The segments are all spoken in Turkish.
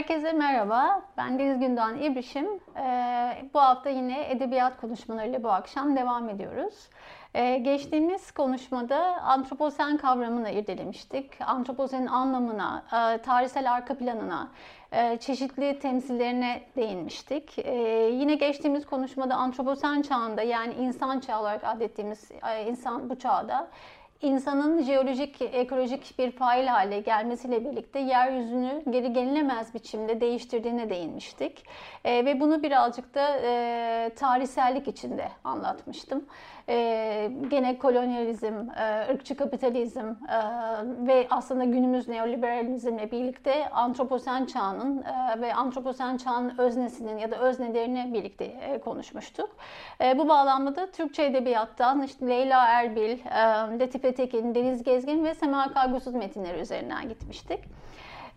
Herkese merhaba. Ben Deniz Gündoğan İbrişim. Ee, bu hafta yine edebiyat konuşmalarıyla bu akşam devam ediyoruz. Ee, geçtiğimiz konuşmada antroposen kavramını irdelemiştik. Antroposenin anlamına, e, tarihsel arka planına, e, çeşitli temsillerine değinmiştik. E, yine geçtiğimiz konuşmada antroposen çağında yani insan çağı olarak adettiğimiz e, insan bu çağda insanın jeolojik, ekolojik bir fail hale gelmesiyle birlikte yeryüzünü geri gelinemez biçimde değiştirdiğine değinmiştik. E, ve bunu birazcık da e, tarihsellik içinde anlatmıştım e, gene kolonyalizm, e, ırkçı kapitalizm e, ve aslında günümüz neoliberalizmle birlikte antroposen çağının e, ve antroposen çağının öznesinin ya da öznelerini birlikte e, konuşmuştuk. E, bu bağlamda da Türkçe edebiyattan işte Leyla Erbil, e, Latife Tekin, Deniz Gezgin ve Sema Kargusuz metinleri üzerinden gitmiştik.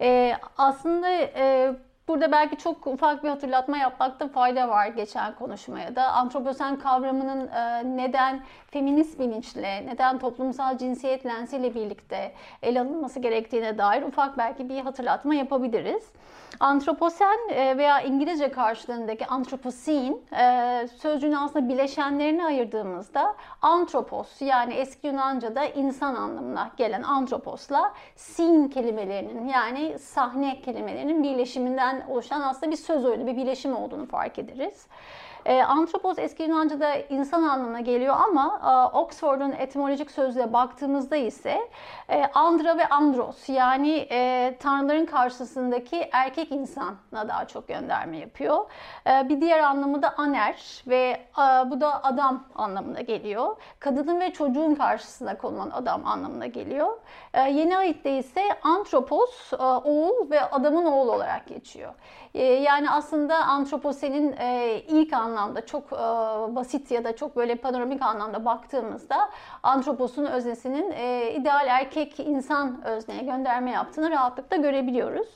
E, aslında e, Burada belki çok ufak bir hatırlatma yapmakta fayda var geçen konuşmaya da. Antroposen kavramının e, neden feminist bilinçle, neden toplumsal cinsiyet lensiyle birlikte ele alınması gerektiğine dair ufak belki bir hatırlatma yapabiliriz. Antroposen e, veya İngilizce karşılığındaki anthropocene e, sözcüğün aslında bileşenlerini ayırdığımızda antropos yani eski Yunanca'da insan anlamına gelen antroposla scene kelimelerinin yani sahne kelimelerinin birleşiminden oluşan aslında bir söz oyunu, bir bileşim olduğunu fark ederiz. E, antropos eski Yunanca'da insan anlamına geliyor ama e, Oxford'un etimolojik sözlüğe baktığımızda ise e, andra ve andros yani e, tanrıların karşısındaki erkek insana daha çok gönderme yapıyor. E, bir diğer anlamı da aner ve e, bu da adam anlamına geliyor. Kadının ve çocuğun karşısında konulan adam anlamına geliyor. E, yeni ayette ise antropos e, oğul ve adamın oğlu olarak geçiyor. E, yani aslında antroposenin e, ilk anlamda çok e, basit ya da çok böyle panoramik anlamda baktığımızda antroposun öznesinin e, ideal erkek insan özneye gönderme yaptığını rahatlıkla görebiliyoruz.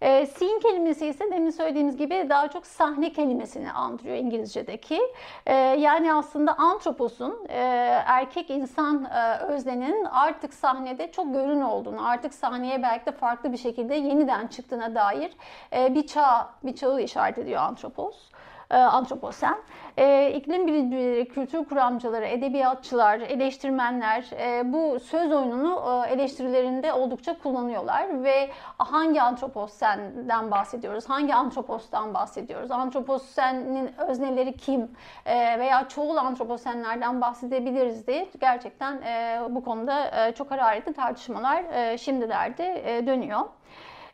E, scene kelimesi ise demin söylediğimiz gibi daha çok sahne kelimesini andırıyor İngilizce'deki. E, yani aslında antroposun e, erkek insan e, öznenin artık sahnede çok görün olduğunu, artık sahneye belki de farklı bir şekilde yeniden çıktığına dair e, bir çağ, bir çağı işaret ediyor antropos e, antroposen. E, iklim bilimcileri, kültür kuramcıları, edebiyatçılar, eleştirmenler e, bu söz oyununu e, eleştirilerinde oldukça kullanıyorlar ve hangi antroposenden bahsediyoruz, hangi antropostan bahsediyoruz, antroposenin özneleri kim e, veya çoğul antroposenlerden bahsedebiliriz diye gerçekten e, bu konuda e, çok hararetli tartışmalar e, şimdilerde e, dönüyor.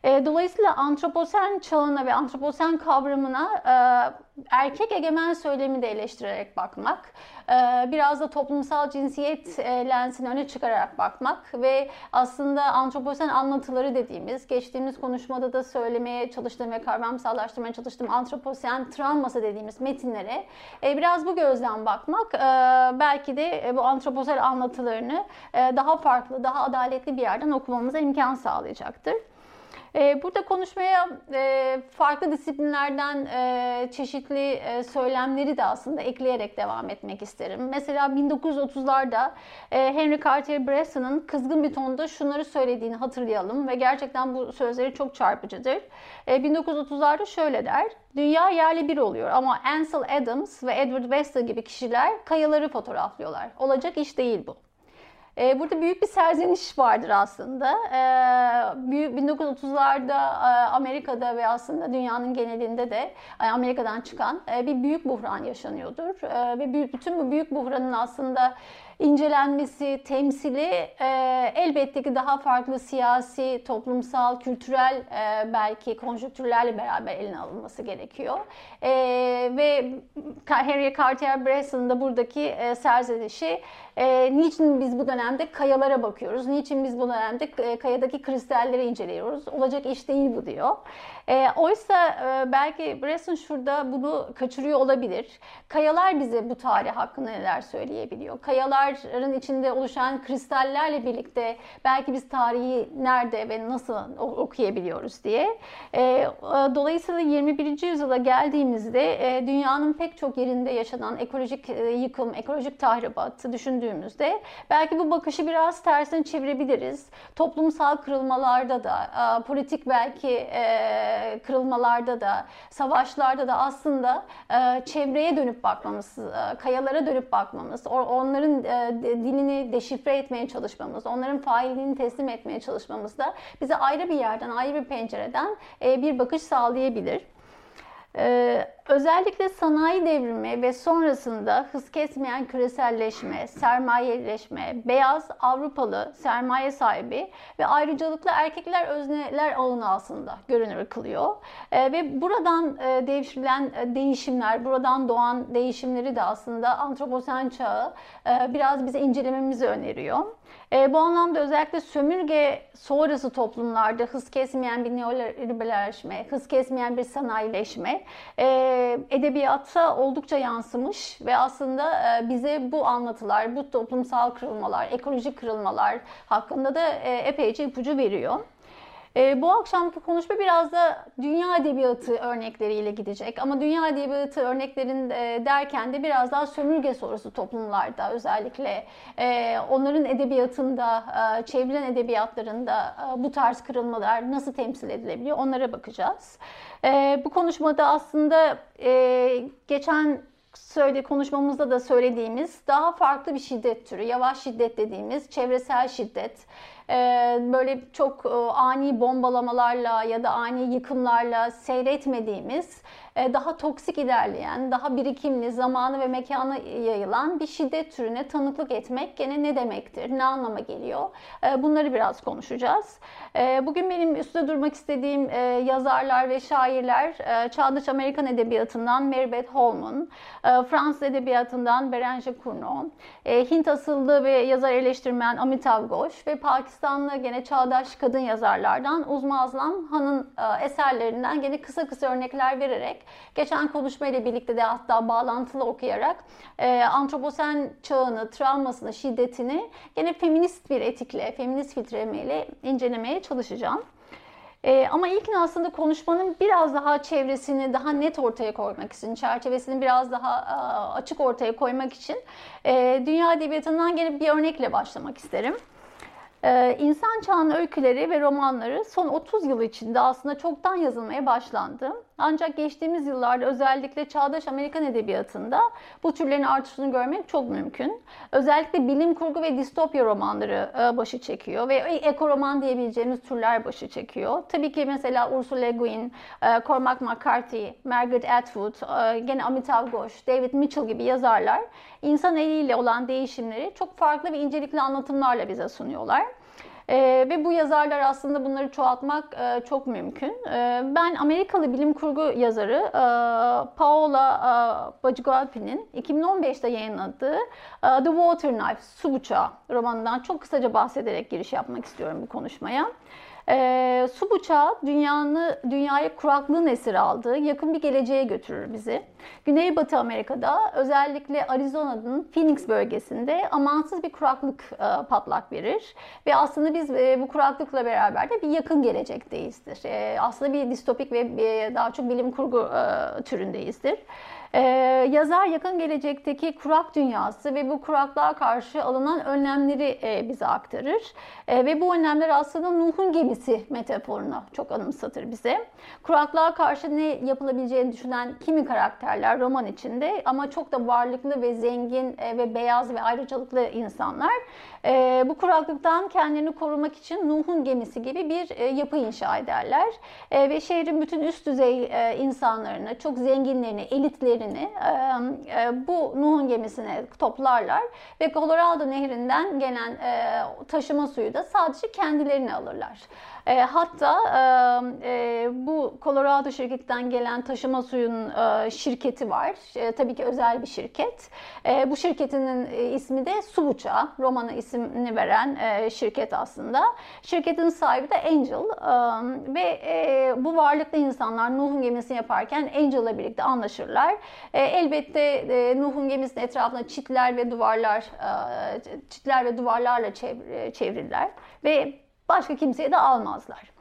E, dolayısıyla antroposen çağına ve antroposen kavramına e, erkek egemen söylemi de eleştirerek bakmak, e, biraz da toplumsal cinsiyet lensini öne çıkararak bakmak ve aslında antroposen anlatıları dediğimiz, geçtiğimiz konuşmada da söylemeye çalıştığım ve kavramsallaştırmaya çalıştığım antroposen travması dediğimiz metinlere biraz bu gözden bakmak belki de bu antroposel anlatılarını daha farklı, daha adaletli bir yerden okumamıza imkan sağlayacaktır. Ee, burada konuşmaya e, farklı disiplinlerden e, çeşitli e, söylemleri de aslında ekleyerek devam etmek isterim. Mesela 1930'larda Henry Cartier Bresson'ın kızgın bir tonda şunları söylediğini hatırlayalım ve gerçekten bu sözleri çok çarpıcıdır. 1930'larda şöyle der. Dünya yerli bir oluyor ama Ansel Adams ve Edward Weston gibi kişiler kayaları fotoğraflıyorlar. Olacak iş değil bu. Ee, burada büyük bir serzeniş vardır aslında. 1930'larda ee, e, Amerika'da ve aslında dünyanın genelinde de e, Amerika'dan çıkan e, bir büyük buhran yaşanıyordur. Ve bütün bu büyük buhranın aslında incelenmesi, temsili e, elbette ki daha farklı siyasi, toplumsal, kültürel belki konjonktürlerle beraber eline alınması gerekiyor. Ve Henry Cartier Bresson'ın da buradaki serzenişi e, niçin biz bu dönemde kayalara bakıyoruz? Niçin biz bu dönemde e, kayadaki kristalleri inceliyoruz? Olacak iş değil bu diyor. E, oysa e, belki Bresson şurada bunu kaçırıyor olabilir. Kayalar bize bu tarih hakkında neler söyleyebiliyor? Kayaların içinde oluşan kristallerle birlikte belki biz tarihi nerede ve nasıl okuyabiliyoruz diye. E, dolayısıyla 21. yüzyıla geldiğimizde e, dünyanın pek çok yerinde yaşanan ekolojik e, yıkım, ekolojik tahribatı düşündüğümüzde belki bu bakışı biraz tersine çevirebiliriz. Toplumsal kırılmalarda da, politik belki e, kırılmalarda da, savaşlarda da aslında e, çevreye dönüp bakmamız, e, kayalara dönüp bakmamız, onların dilini deşifre etmeye çalışmamız, onların failini teslim etmeye çalışmamız da bize ayrı bir yerden, ayrı bir pencereden bir bakış sağlayabilir. Özellikle sanayi devrimi ve sonrasında hız kesmeyen küreselleşme, sermayeleşme, beyaz Avrupalı sermaye sahibi ve ayrıcalıklı erkekler özneler ağını aslında görünür kılıyor. Ee, ve buradan e, devşirilen e, değişimler, buradan doğan değişimleri de aslında antroposen çağı e, biraz bize incelememizi öneriyor. E, bu anlamda özellikle sömürge sonrası toplumlarda hız kesmeyen bir neoliberalleşme, hız kesmeyen bir sanayileşme e, edebiyatta oldukça yansımış ve aslında e, bize bu anlatılar, bu toplumsal kırılmalar, ekolojik kırılmalar hakkında da e, epeyce ipucu veriyor. E, bu akşamki konuşma biraz da dünya edebiyatı örnekleriyle gidecek. Ama dünya edebiyatı örneklerin e, derken de biraz daha sömürge sonrası toplumlarda özellikle e, onların edebiyatında, e, çevrilen edebiyatlarında e, bu tarz kırılmalar nasıl temsil edilebiliyor onlara bakacağız. E, bu konuşmada aslında e, geçen söyle konuşmamızda da söylediğimiz daha farklı bir şiddet türü, yavaş şiddet dediğimiz çevresel şiddet, böyle çok e, ani bombalamalarla ya da ani yıkımlarla seyretmediğimiz daha toksik ilerleyen, daha birikimli, zamanı ve mekana yayılan bir şiddet türüne tanıklık etmek gene ne demektir, ne anlama geliyor? E, bunları biraz konuşacağız. Bugün benim üstüne durmak istediğim yazarlar ve şairler Çağdaş Amerikan Edebiyatı'ndan Mary Holman, Fransız Edebiyatı'ndan Beranger Cournot, Hint asıllı ve yazar eleştirmen Amitav Ghosh ve Pakistan Pakistanlı gene çağdaş kadın yazarlardan Uzma Azlam Han'ın e, eserlerinden gene kısa kısa örnekler vererek geçen konuşmayla birlikte de hatta bağlantılı okuyarak e, antroposen çağını, travmasını, şiddetini gene feminist bir etikle, feminist filtremeyle incelemeye çalışacağım. Ee, ama ilkin aslında konuşmanın biraz daha çevresini daha net ortaya koymak için, çerçevesini biraz daha e, açık ortaya koymak için e, dünya edebiyatından gelip bir örnekle başlamak isterim. Ee, insan çağının öyküleri ve romanları son 30 yıl içinde aslında çoktan yazılmaya başlandı. Ancak geçtiğimiz yıllarda özellikle çağdaş Amerikan edebiyatında bu türlerin artışını görmek çok mümkün. Özellikle bilim kurgu ve distopya romanları e, başı çekiyor ve eko roman diyebileceğimiz türler başı çekiyor. Tabii ki mesela Ursula Le Guin, e, Cormac McCarthy, Margaret Atwood, e, gene Amitav Ghosh, David Mitchell gibi yazarlar insan eliyle olan değişimleri çok farklı ve incelikli anlatımlarla bize sunuyorlar. E, ve bu yazarlar aslında bunları çoğaltmak e, çok mümkün. E, ben Amerikalı bilim kurgu yazarı e, Paola e, Bacigapi'nin 2015'te yayınladığı e, The Water Knife, Su Bıçağı romanından çok kısaca bahsederek giriş yapmak istiyorum bu konuşmaya. E, su bıçağı dünyanı, dünyaya kuraklığın esir aldığı yakın bir geleceğe götürür bizi. Güneybatı Amerika'da özellikle Arizona'nın Phoenix bölgesinde amansız bir kuraklık e, patlak verir. Ve aslında biz e, bu kuraklıkla beraber de bir yakın gelecekteyizdir. E, aslında bir distopik ve e, daha çok bilim kurgu e, türündeyizdir. Ee, yazar yakın gelecekteki kurak dünyası ve bu kuraklığa karşı alınan önlemleri e, bize aktarır. E, ve bu önlemler aslında Nuh'un gemisi metaforunu çok anımsatır bize. Kuraklığa karşı ne yapılabileceğini düşünen kimi karakterler roman içinde ama çok da varlıklı ve zengin e, ve beyaz ve ayrıcalıklı insanlar e, bu kuraklıktan kendilerini korumak için Nuh'un gemisi gibi bir e, yapı inşa ederler. E, ve şehrin bütün üst düzey e, insanlarını, çok zenginlerini, elitlerini kendilerini bu Nuh'un gemisine toplarlar ve Colorado nehrinden gelen taşıma suyu da sadece kendilerini alırlar. E, hatta e, e, bu Colorado şirketinden gelen taşıma suyun e, şirketi var. E, tabii ki özel bir şirket. E, bu şirketinin e, ismi de Subuça. Romana ismini veren e, şirket aslında. Şirketin sahibi de Angel. E, ve e, bu varlıklı insanlar Nuh'un gemisini yaparken Angel'la birlikte anlaşırlar. E, elbette e, Nuh'un gemisinin etrafına çitler ve duvarlar e, çitler ve duvarlarla çevrilirler. Ve Başka kimseye de almazlar.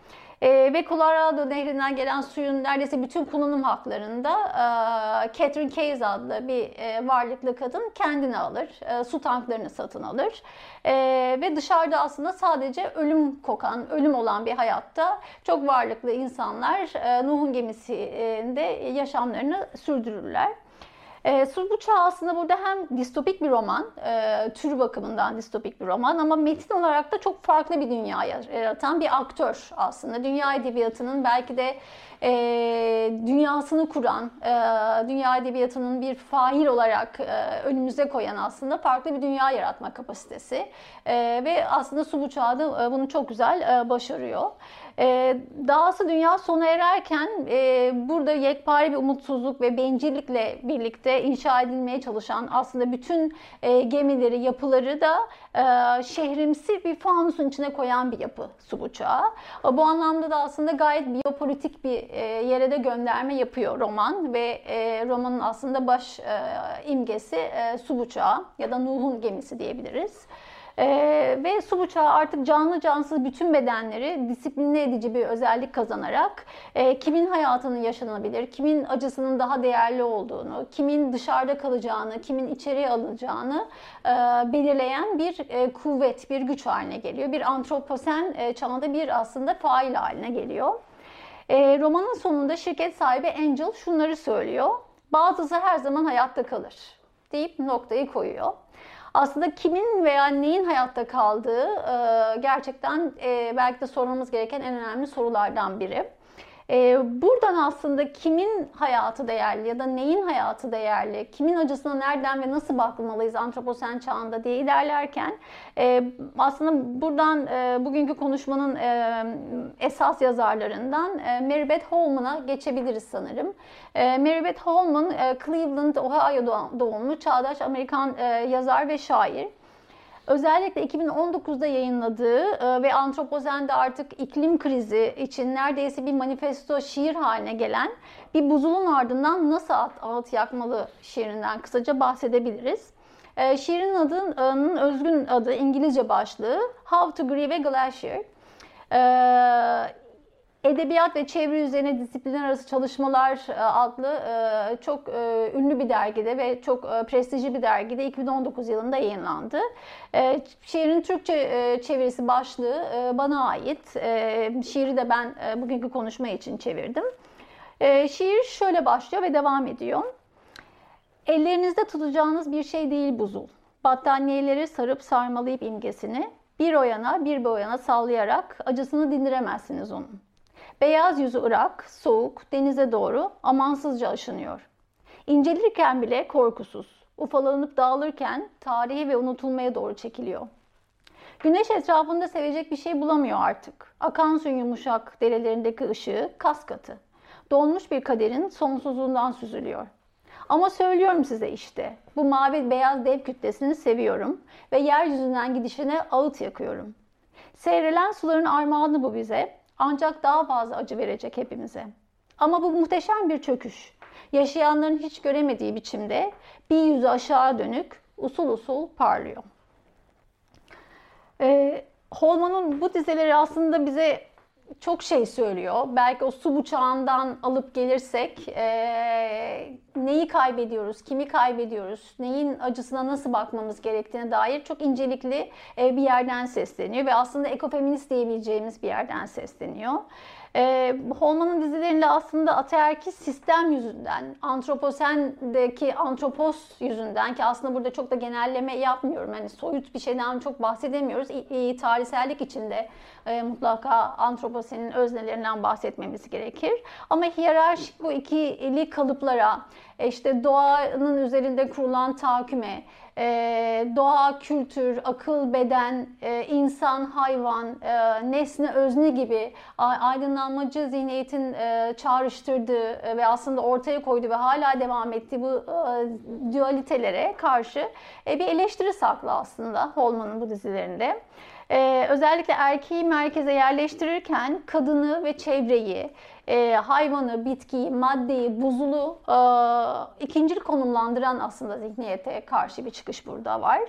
E, ve Colorado nehrinden gelen suyun neredeyse bütün kullanım haklarında e, Catherine Case adlı bir e, varlıklı kadın kendine alır. E, su tanklarını satın alır. E, ve dışarıda aslında sadece ölüm kokan, ölüm olan bir hayatta çok varlıklı insanlar e, Nuh'un gemisinde yaşamlarını sürdürürler. E, Su Bıçağı aslında burada hem distopik bir roman, e, tür bakımından distopik bir roman ama metin olarak da çok farklı bir dünya yaratan bir aktör aslında. Dünya edebiyatının belki de e, dünyasını kuran, e, dünya edebiyatının bir fail olarak e, önümüze koyan aslında farklı bir dünya yaratma kapasitesi. E, ve aslında Su Bıçağı da e, bunu çok güzel e, başarıyor. E, dahası dünya sona ererken e, burada yekpare bir umutsuzluk ve bencillikle birlikte inşa edilmeye çalışan aslında bütün e, gemileri, yapıları da e, şehrimsi bir fanusun içine koyan bir yapı su buçağı. Bu anlamda da aslında gayet biyopolitik bir e, yere de gönderme yapıyor roman ve e, romanın aslında baş e, imgesi e, su buçağı ya da Nuh'un gemisi diyebiliriz. Ee, ve su bıçağı artık canlı cansız bütün bedenleri disipline edici bir özellik kazanarak e, kimin hayatının yaşanabilir, kimin acısının daha değerli olduğunu, kimin dışarıda kalacağını, kimin içeriye alınacağını e, belirleyen bir e, kuvvet, bir güç haline geliyor. Bir antroposen e, çağında bir aslında fail haline geliyor. E, romanın sonunda şirket sahibi Angel şunları söylüyor. Bazısı her zaman hayatta kalır deyip noktayı koyuyor aslında kimin veya neyin hayatta kaldığı gerçekten belki de sormamız gereken en önemli sorulardan biri. E, buradan aslında kimin hayatı değerli ya da neyin hayatı değerli, kimin acısına nereden ve nasıl bakmalıyız antroposen çağında diye ilerlerken e, aslında buradan e, bugünkü konuşmanın e, esas yazarlarından e, Mary Beth Holman'a geçebiliriz sanırım. E, Mary Beth Holman, e, Cleveland, Ohio doğumlu çağdaş Amerikan e, yazar ve şair. Özellikle 2019'da yayınladığı e, ve Antropozen'de artık iklim krizi için neredeyse bir manifesto şiir haline gelen bir buzulun ardından nasıl ağıt yakmalı şiirinden kısaca bahsedebiliriz. E, şiirin adının özgün adı İngilizce başlığı How to Grieve a Glacier. Edebiyat ve Çevre Üzerine Disiplinler Arası Çalışmalar e, adlı e, çok e, ünlü bir dergide ve çok prestijli bir dergide 2019 yılında yayınlandı. Şiirin Türkçe çevirisi başlığı bana ait. Şiiri de ben bugünkü konuşma için çevirdim. Şiir şöyle başlıyor ve devam ediyor. Ellerinizde tutacağınız bir şey değil buzul. Battaniyeleri sarıp sarmalayıp imgesini bir o yana bir bu yana sallayarak acısını dindiremezsiniz onun. Beyaz yüzü ırak, soğuk, denize doğru amansızca aşınıyor. İncelirken bile korkusuz, ufalanıp dağılırken tarihi ve unutulmaya doğru çekiliyor. Güneş etrafında sevecek bir şey bulamıyor artık. Akan suyun yumuşak derelerindeki ışığı kas katı. Donmuş bir kaderin sonsuzluğundan süzülüyor. Ama söylüyorum size işte, bu mavi beyaz dev kütlesini seviyorum ve yeryüzünden gidişine ağıt yakıyorum. Seyrelen suların armağanı bu bize ancak daha fazla acı verecek hepimize. Ama bu muhteşem bir çöküş. Yaşayanların hiç göremediği biçimde bir yüzü aşağı dönük usul usul parlıyor. Ee, Holman'ın bu dizeleri aslında bize çok şey söylüyor. Belki o su buçağından alıp gelirsek e, neyi kaybediyoruz, kimi kaybediyoruz, neyin acısına nasıl bakmamız gerektiğine dair çok incelikli e, bir yerden sesleniyor ve aslında ekofeminist diyebileceğimiz bir yerden sesleniyor. E, Holman'ın dizilerinde aslında ataerkil sistem yüzünden, antroposendeki antropos yüzünden ki aslında burada çok da genelleme yapmıyorum. Hani soyut bir şeyden çok bahsedemiyoruz. İ, i, tarihsellik içinde e, mutlaka antroposenin öznelerinden bahsetmemiz gerekir. Ama hiyerarşik bu ikili kalıplara, e, işte doğanın üzerinde kurulan tahakküme, e, doğa, kültür, akıl, beden, e, insan, hayvan, e, nesne, özne gibi aydınlanmacı zihniyetin e, çağrıştırdığı e, ve aslında ortaya koyduğu ve hala devam ettiği bu e, dualitelere karşı e, bir eleştiri saklı aslında Holman'ın bu dizilerinde. Ee, özellikle erkeği merkeze yerleştirirken kadını ve çevreyi, e, hayvanı, bitkiyi, maddeyi, buzulu e, ikincil konumlandıran aslında zihniyete karşı bir çıkış burada var.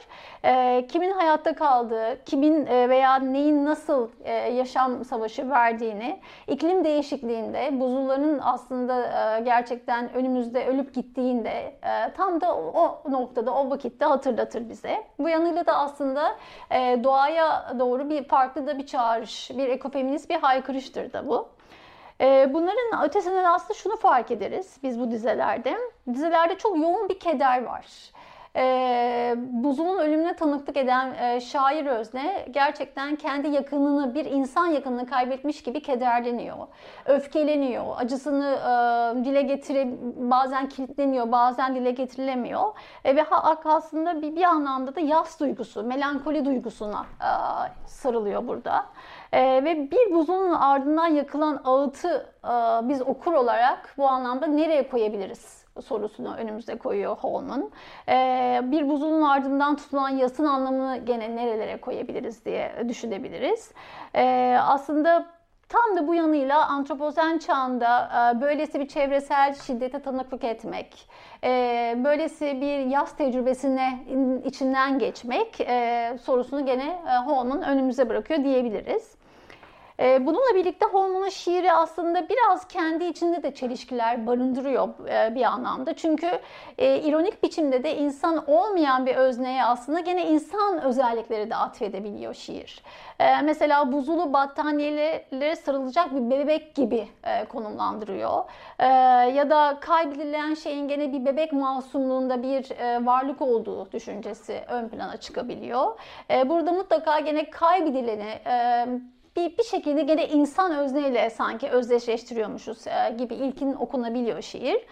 E, kimin hayatta kaldığı, kimin e, veya neyin nasıl e, yaşam savaşı verdiğini, iklim değişikliğinde buzulların aslında e, gerçekten önümüzde ölüp gittiğinde e, tam da o, o noktada, o vakitte hatırlatır bize. Bu yanıyla da aslında e, doğaya doğru bir farklı da bir çağrış, bir ekofeminist bir haykırıştır da bu. Ee, bunların ötesinden aslında şunu fark ederiz biz bu dizelerde. Dizelerde çok yoğun bir keder var e, buzulun ölümüne tanıklık eden e, şair özne gerçekten kendi yakınını, bir insan yakınını kaybetmiş gibi kederleniyor. Öfkeleniyor, acısını e, dile getire bazen kilitleniyor, bazen dile getirilemiyor. E, ve aslında bir, bir anlamda da yas duygusu, melankoli duygusuna e, sarılıyor burada. E, ve bir buzulun ardından yakılan ağıtı e, biz okur olarak bu anlamda nereye koyabiliriz? sorusunu önümüze koyuyor Holman. Ee, bir buzulun ardından tutulan yasın anlamını gene nerelere koyabiliriz diye düşünebiliriz. Ee, aslında Tam da bu yanıyla antropozen çağında e, böylesi bir çevresel şiddete tanıklık etmek, e, böylesi bir yaz tecrübesine içinden geçmek e, sorusunu gene Holman önümüze bırakıyor diyebiliriz. Ee, bununla birlikte hormonun şiiri aslında biraz kendi içinde de çelişkiler barındırıyor e, bir anlamda. Çünkü e, ironik biçimde de insan olmayan bir özneye aslında gene insan özellikleri de atfedebiliyor şiir. Ee, mesela buzulu battaniyelere sarılacak bir bebek gibi e, konumlandırıyor. Ee, ya da kaybedilen şeyin gene bir bebek masumluğunda bir varlık olduğu düşüncesi ön plana çıkabiliyor. Burada mutlaka gene kaybedileni bir, bir şekilde gene insan özneyle sanki özdeşleştiriyormuşuz e, gibi ilkin okunabiliyor şiir.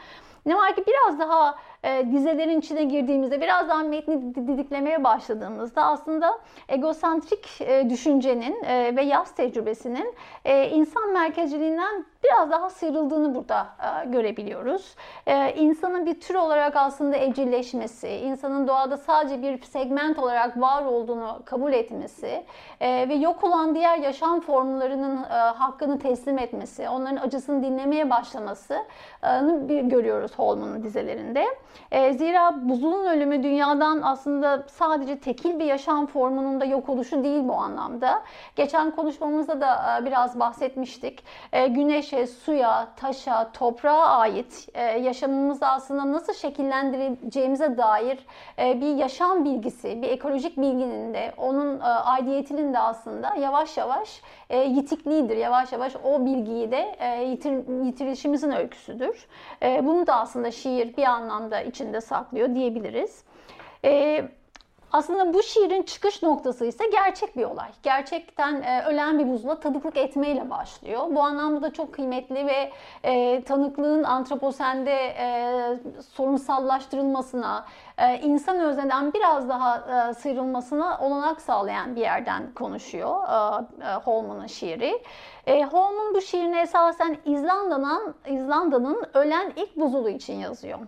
Ne var ki biraz daha e, dizelerin içine girdiğimizde, biraz daha metni didiklemeye başladığımızda aslında egosantrik e, düşüncenin e, ve yaz tecrübesinin e, insan merkezciliğinden biraz daha sıyrıldığını burada e, görebiliyoruz. E, insanın bir tür olarak aslında evcilleşmesi, insanın doğada sadece bir segment olarak var olduğunu kabul etmesi e, ve yok olan diğer yaşam formlarının e, hakkını teslim etmesi, onların acısını dinlemeye başlamasını bir görüyoruz Holman'ın dizelerinde. E, zira buzulun ölümü dünyadan aslında sadece tekil bir yaşam formunun da yok oluşu değil bu anlamda. Geçen konuşmamızda da e, biraz bahsetmiştik. E, güneşe, suya, taşa, toprağa ait e, yaşamımızı aslında nasıl şekillendireceğimize dair e, bir yaşam bilgisi, bir ekolojik bilginin de onun e, aidiyetinin de aslında yavaş yavaş e, yitikliğidir. Yavaş yavaş o bilgiyi de e, yitir, yitirişimizin öyküsüdür. E, bunu da aslında şiir bir anlamda içinde saklıyor diyebiliriz. E, aslında bu şiirin çıkış noktası ise gerçek bir olay. Gerçekten e, ölen bir buzula tanıklık etmeyle başlıyor. Bu anlamda da çok kıymetli ve e, tanıklığın antroposende e, sorunsallaştırılmasına, e, insan özneden biraz daha e, sıyrılmasına olanak sağlayan bir yerden konuşuyor e, e, Holman'ın şiiri. E, Holman bu şiirini esasen İzlanda'nın İzlanda'nın ölen ilk buzulu için yazıyor.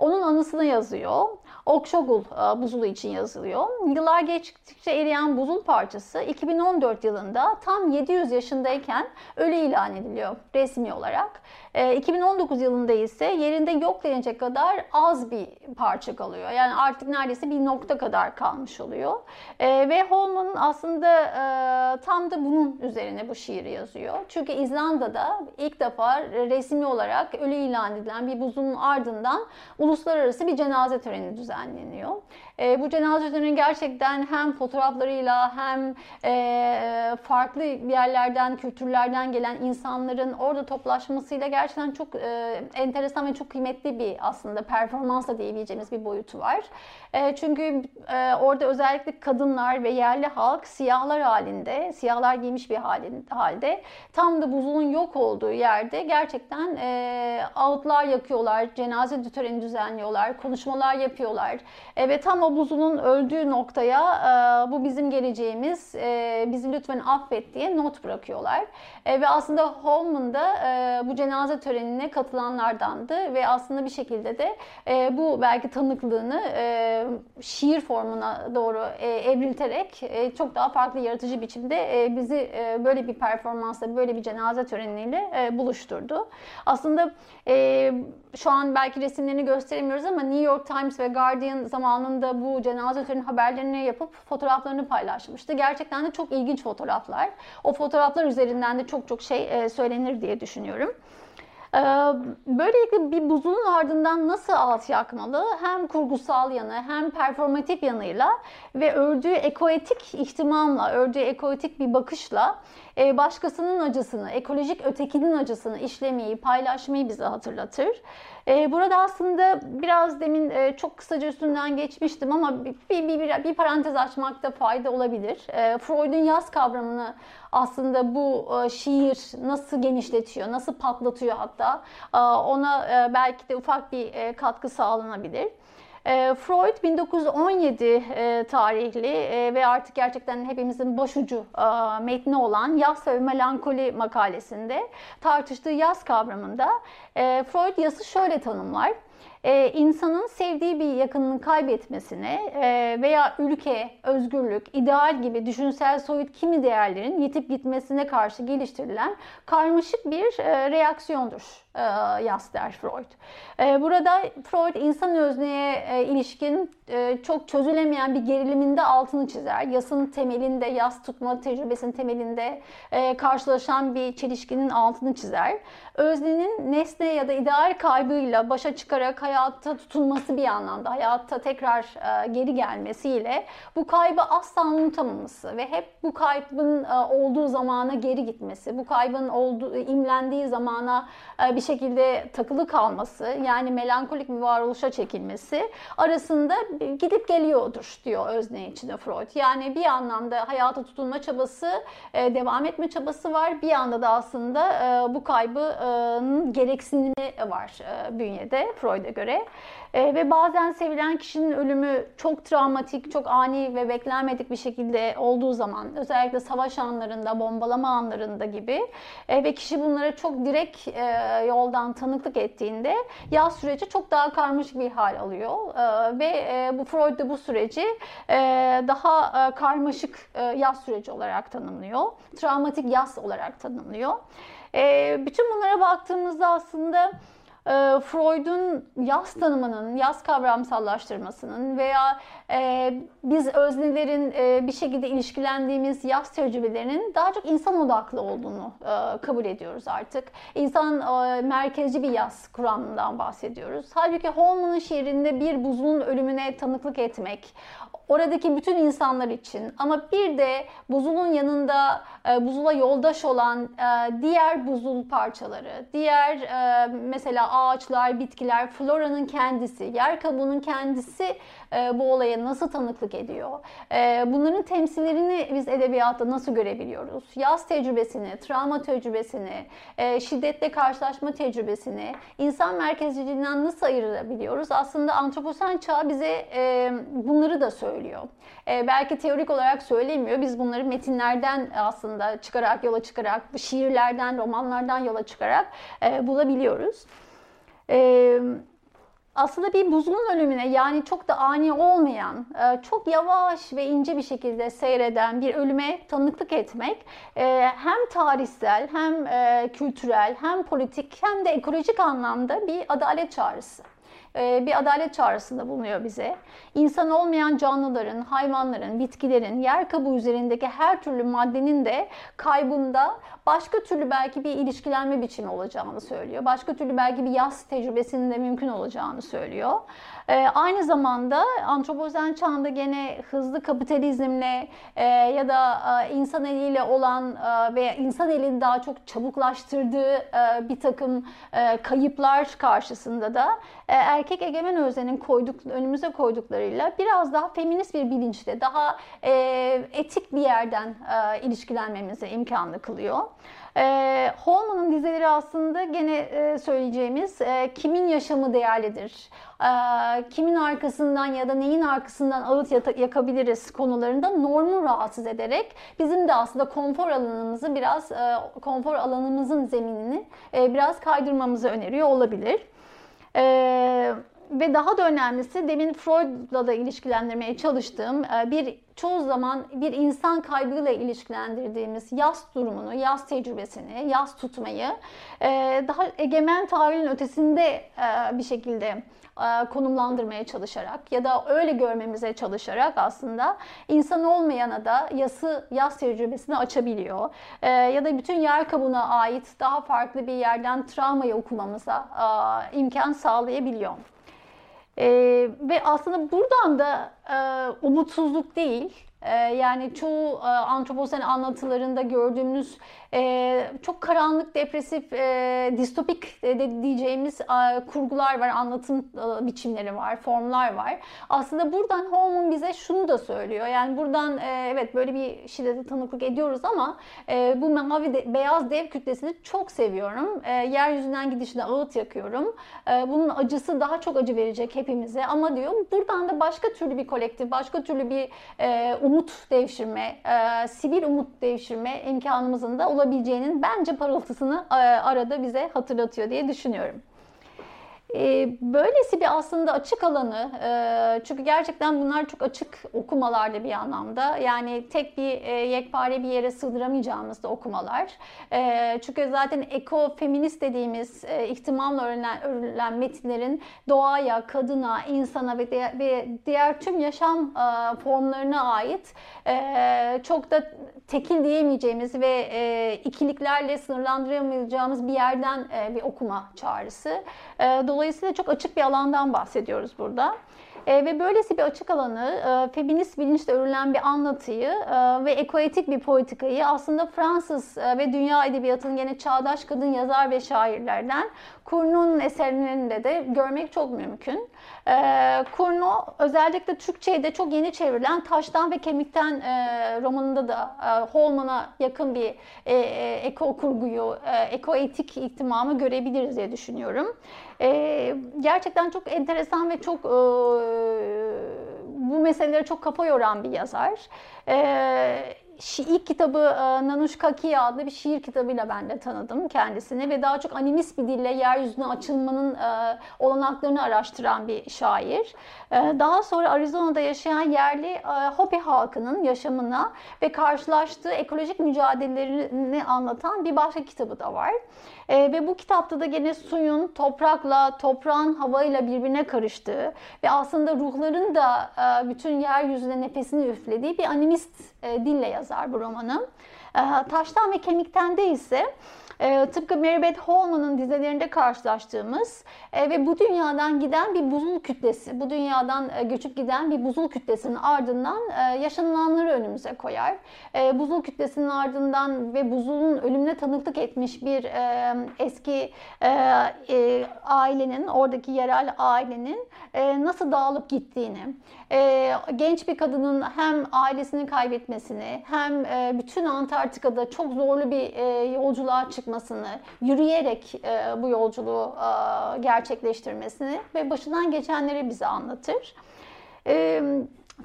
Onun anısını yazıyor. Okşogul e, buzulu için yazılıyor. Yıllar geçtikçe eriyen buzul parçası 2014 yılında tam 700 yaşındayken ölü ilan ediliyor resmi olarak. 2019 e, yılında ise yerinde yok denecek kadar az bir parça kalıyor. Yani artık neredeyse bir nokta kadar kalmış oluyor. E, ve Holman'ın aslında tam da bunun üzerine bu şiiri yazıyor. Çünkü İzlanda'da ilk defa resmi olarak ölü ilan edilen bir buzulun ardından uluslararası bir cenaze töreni düzenleniyor. E, bu cenaze cenaze töreni gerçekten hem fotoğraflarıyla hem e, farklı yerlerden, kültürlerden gelen insanların orada toplaşmasıyla gerçekten çok e, enteresan ve çok kıymetli bir aslında performansla diyebileceğimiz bir boyutu var. E, çünkü e, orada özellikle kadınlar ve yerli halk siyahlar halinde, siyahlar giymiş bir halin, halde tam da buzulun yok olduğu yerde gerçekten e, ağıtlar yakıyorlar, cenaze töreni düzenliyorlar, konuşmalar yapıyorlar. E, ve tam o buzulun öldüğü noktaya e, bu bizim geleceğimiz, e, bizi lütfen affet diye not bırakıyorlar. E, ve aslında Holman da e, bu cenaze törenine katılanlardandı ve aslında bir şekilde de e, bu belki tanıklığını e, şiir formuna doğru e, evrilterek e, çok daha farklı yaratıcı biçimde e, bizi e, böyle bir performansla, böyle bir cenaze töreniyle e, buluşturdu. Aslında e, şu an belki resimlerini gösteremiyoruz ama New York Times ve Guardian zamanında bu cenaze töreni haberlerini yapıp fotoğraflarını paylaşmıştı. Gerçekten de çok ilginç fotoğraflar. O fotoğraflar üzerinden de çok çok şey e, söylenir diye düşünüyorum. Ee, böylelikle bir buzulun ardından nasıl alt yakmalı? Hem kurgusal yanı hem performatif yanıyla ve ördüğü ekoetik ihtimamla, ördüğü ekoetik bir bakışla e, başkasının acısını, ekolojik ötekinin acısını işlemeyi, paylaşmayı bize hatırlatır. E, burada aslında biraz demin e, çok kısaca üstünden geçmiştim ama bir, bir, bir, bir parantez açmakta fayda olabilir. Freud'un yaz kavramını aslında bu şiir nasıl genişletiyor, nasıl patlatıyor hatta ona belki de ufak bir katkı sağlanabilir. E, Freud 1917 e, tarihli e, ve artık gerçekten hepimizin başucu metni olan Yas ve Melankoli makalesinde tartıştığı yaz kavramında Freud yası şöyle tanımlar. E, insanın sevdiği bir yakınını kaybetmesine e, veya ülke, özgürlük, ideal gibi düşünsel soyut kimi değerlerin yitip gitmesine karşı geliştirilen karmaşık bir e, reaksiyondur e, yas der Freud. E, burada Freud insan özneye e, ilişkin e, çok çözülemeyen bir geriliminde altını çizer. Yasın temelinde, yas tutma tecrübesinin temelinde e, karşılaşan bir çelişkinin altını çizer. Öznenin nesne ya da ideal kaybıyla başa çıkarak hayatta tutunması bir anlamda, hayatta tekrar geri gelmesiyle bu kaybı asla unutamaması ve hep bu kaybın olduğu zamana geri gitmesi, bu kaybın olduğu, imlendiği zamana e, bir şekilde takılı kalması, yani melankolik bir varoluşa çekilmesi arasında gidip geliyordur diyor özne içinde Freud. Yani bir anlamda hayata tutunma çabası, e, devam etme çabası var. Bir yanda da aslında e, bu kaybın gereksinimi var e, bünyede Freud'a göre. E, ve bazen sevilen kişinin ölümü çok travmatik, çok ani ve beklenmedik bir şekilde olduğu zaman, özellikle savaş anlarında, bombalama anlarında gibi e, ve kişi bunlara çok direkt e, yoldan tanıklık ettiğinde yaz süreci çok daha karmaşık bir hal alıyor. E, ve e, bu Freud da bu süreci e, daha e, karmaşık e, yaz süreci olarak tanımlıyor. Travmatik yaz olarak tanımlıyor. E, bütün bunlara baktığımızda aslında e, Freud'un yaz tanımının, yaz kavramsallaştırmasının veya e, biz öznelerin e, bir şekilde ilişkilendiğimiz yaz tecrübelerinin daha çok insan odaklı olduğunu e, kabul ediyoruz artık. İnsan e, merkezci bir yaz kuramından bahsediyoruz. Halbuki Holman'ın şiirinde bir buzulun ölümüne tanıklık etmek, oradaki bütün insanlar için. Ama bir de buzulun yanında e, buzula yoldaş olan e, diğer buzul parçaları, diğer e, mesela ağaçlar, bitkiler, floranın kendisi, yer kabuğunun kendisi e, bu olaya nasıl tanıklık ediyor? E, bunların temsillerini biz edebiyatta nasıl görebiliyoruz? Yaz tecrübesini, travma tecrübesini, e, şiddetle karşılaşma tecrübesini insan merkezciliğinden nasıl ayırabiliyoruz? Aslında antroposen çağ bize bunları da söylüyor. Belki teorik olarak söylemiyor. Biz bunları metinlerden aslında çıkarak, yola çıkarak, şiirlerden, romanlardan yola çıkarak bulabiliyoruz. Evet aslında bir buzulun ölümüne yani çok da ani olmayan, e, çok yavaş ve ince bir şekilde seyreden bir ölüme tanıklık etmek e, hem tarihsel hem e, kültürel hem politik hem de ekolojik anlamda bir adalet çağrısı. E, bir adalet çağrısında bulunuyor bize. İnsan olmayan canlıların, hayvanların, bitkilerin, yer kabuğu üzerindeki her türlü maddenin de kaybında başka türlü belki bir ilişkilenme biçimi olacağını söylüyor. Başka türlü belki bir yaz tecrübesinin de mümkün olacağını söylüyor. Ee, aynı zamanda antropozen çağında gene hızlı kapitalizmle e, ya da e, insan eliyle olan e, veya insan elini daha çok çabuklaştırdığı e, bir takım e, kayıplar karşısında da e, erkek egemen öznenin koyduk, önümüze koyduklarıyla biraz daha feminist bir bilinçle, daha e, etik bir yerden e, ilişkilenmemize imkanlı kılıyor. E, Holman'ın dizeleri aslında gene e, söyleyeceğimiz e, kimin yaşamı değerlidir, e, kimin arkasından ya da neyin arkasından ağıt yakabiliriz konularında normu rahatsız ederek bizim de aslında konfor alanımızı biraz, e, konfor alanımızın zeminini e, biraz kaydırmamızı öneriyor olabilir. Ee, ve daha da önemlisi demin Freud'la da ilişkilendirmeye çalıştığım e, bir çoğu zaman bir insan kaybıyla ilişkilendirdiğimiz yas durumunu, yas tecrübesini, yas tutmayı e, daha egemen tahayyülün ötesinde e, bir şekilde konumlandırmaya çalışarak ya da öyle görmemize çalışarak aslında insan olmayana da yası yas tecrübesini açabiliyor. Ya da bütün yer kabuğuna ait daha farklı bir yerden travmayı okumamıza imkan sağlayabiliyor. Ee, ve aslında buradan da e, umutsuzluk değil, e, yani çoğu e, antroposen anlatılarında gördüğümüz e, çok karanlık, depresif, e, distopik de diyeceğimiz e, kurgular var, anlatım e, biçimleri var, formlar var. Aslında buradan Holman bize şunu da söylüyor. Yani buradan e, evet böyle bir şiddete tanıklık ediyoruz ama e, bu mavi de, beyaz dev kütlesini çok seviyorum. E, yeryüzünden gidişine ağıt yakıyorum. E, bunun acısı daha çok acı verecek hepimize ama diyor buradan da başka türlü bir kolektif, başka türlü bir e, umut devşirme, e, sivil umut devşirme imkanımızın da olabileceğinin bence parıltısını e, arada bize hatırlatıyor diye düşünüyorum. E, böylesi bir aslında açık alanı e, çünkü gerçekten bunlar çok açık okumalarda bir anlamda yani tek bir e, yekpare bir yere sığdıramayacağımız da okumalar çünkü zaten ekofeminist dediğimiz ihtimamla örülen, örülen metinlerin doğaya, kadına, insana ve diğer, ve diğer tüm yaşam formlarına ait çok da tekil diyemeyeceğimiz ve ikiliklerle sınırlandıramayacağımız bir yerden bir okuma çağrısı. Dolayısıyla Dolayısıyla çok açık bir alandan bahsediyoruz burada. E, ve böylesi bir açık alanı, e, feminist bilinçle örülen bir anlatıyı e, ve ekoetik bir politikayı aslında Fransız e, ve dünya edebiyatının yine çağdaş kadın yazar ve şairlerden Cournot'un eserlerinde de görmek çok mümkün. E, Cournot özellikle Türkçe'de çok yeni çevrilen Taştan ve Kemikten e, romanında da e, Holman'a yakın bir e, e, eko kurguyu, e, ekoetik ihtimamı görebiliriz diye düşünüyorum. E, gerçekten çok enteresan ve çok e, bu meselelere çok kafa yoran bir yazar. E, ilk kitabı e, Nanuş Kakiya adlı bir şiir kitabıyla ben de tanıdım kendisini ve daha çok animist bir dille yeryüzüne açılmanın e, olanaklarını araştıran bir şair. E, daha sonra Arizona'da yaşayan yerli Hopi halkının yaşamına ve karşılaştığı ekolojik mücadelelerini anlatan bir başka kitabı da var. Ve bu kitapta da gene suyun toprakla, toprağın havayla birbirine karıştığı ve aslında ruhların da bütün yeryüzüne nefesini üflediği bir animist dille yazar bu romanı. E, Taştan ve Kemikten de ise e, tıpkı Mary Holman'ın dizelerinde karşılaştığımız e, ve bu dünyadan giden bir buzul kütlesi, bu dünyadan e, göçüp giden bir buzul kütlesinin ardından yaşanılanları önümüze koyar. Buzul kütlesinin ardından ve buzulun ölümüne tanıklık etmiş bir eski ailenin, oradaki yerel ailenin nasıl dağılıp gittiğini, e, genç bir kadının hem ailesini kaybetmesini hem e, bütün Antarktika'da çok zorlu bir e, yolculuğa çıkmasını, yürüyerek e, bu yolculuğu e, gerçekleştirmesini ve başından geçenleri bize anlatır. E,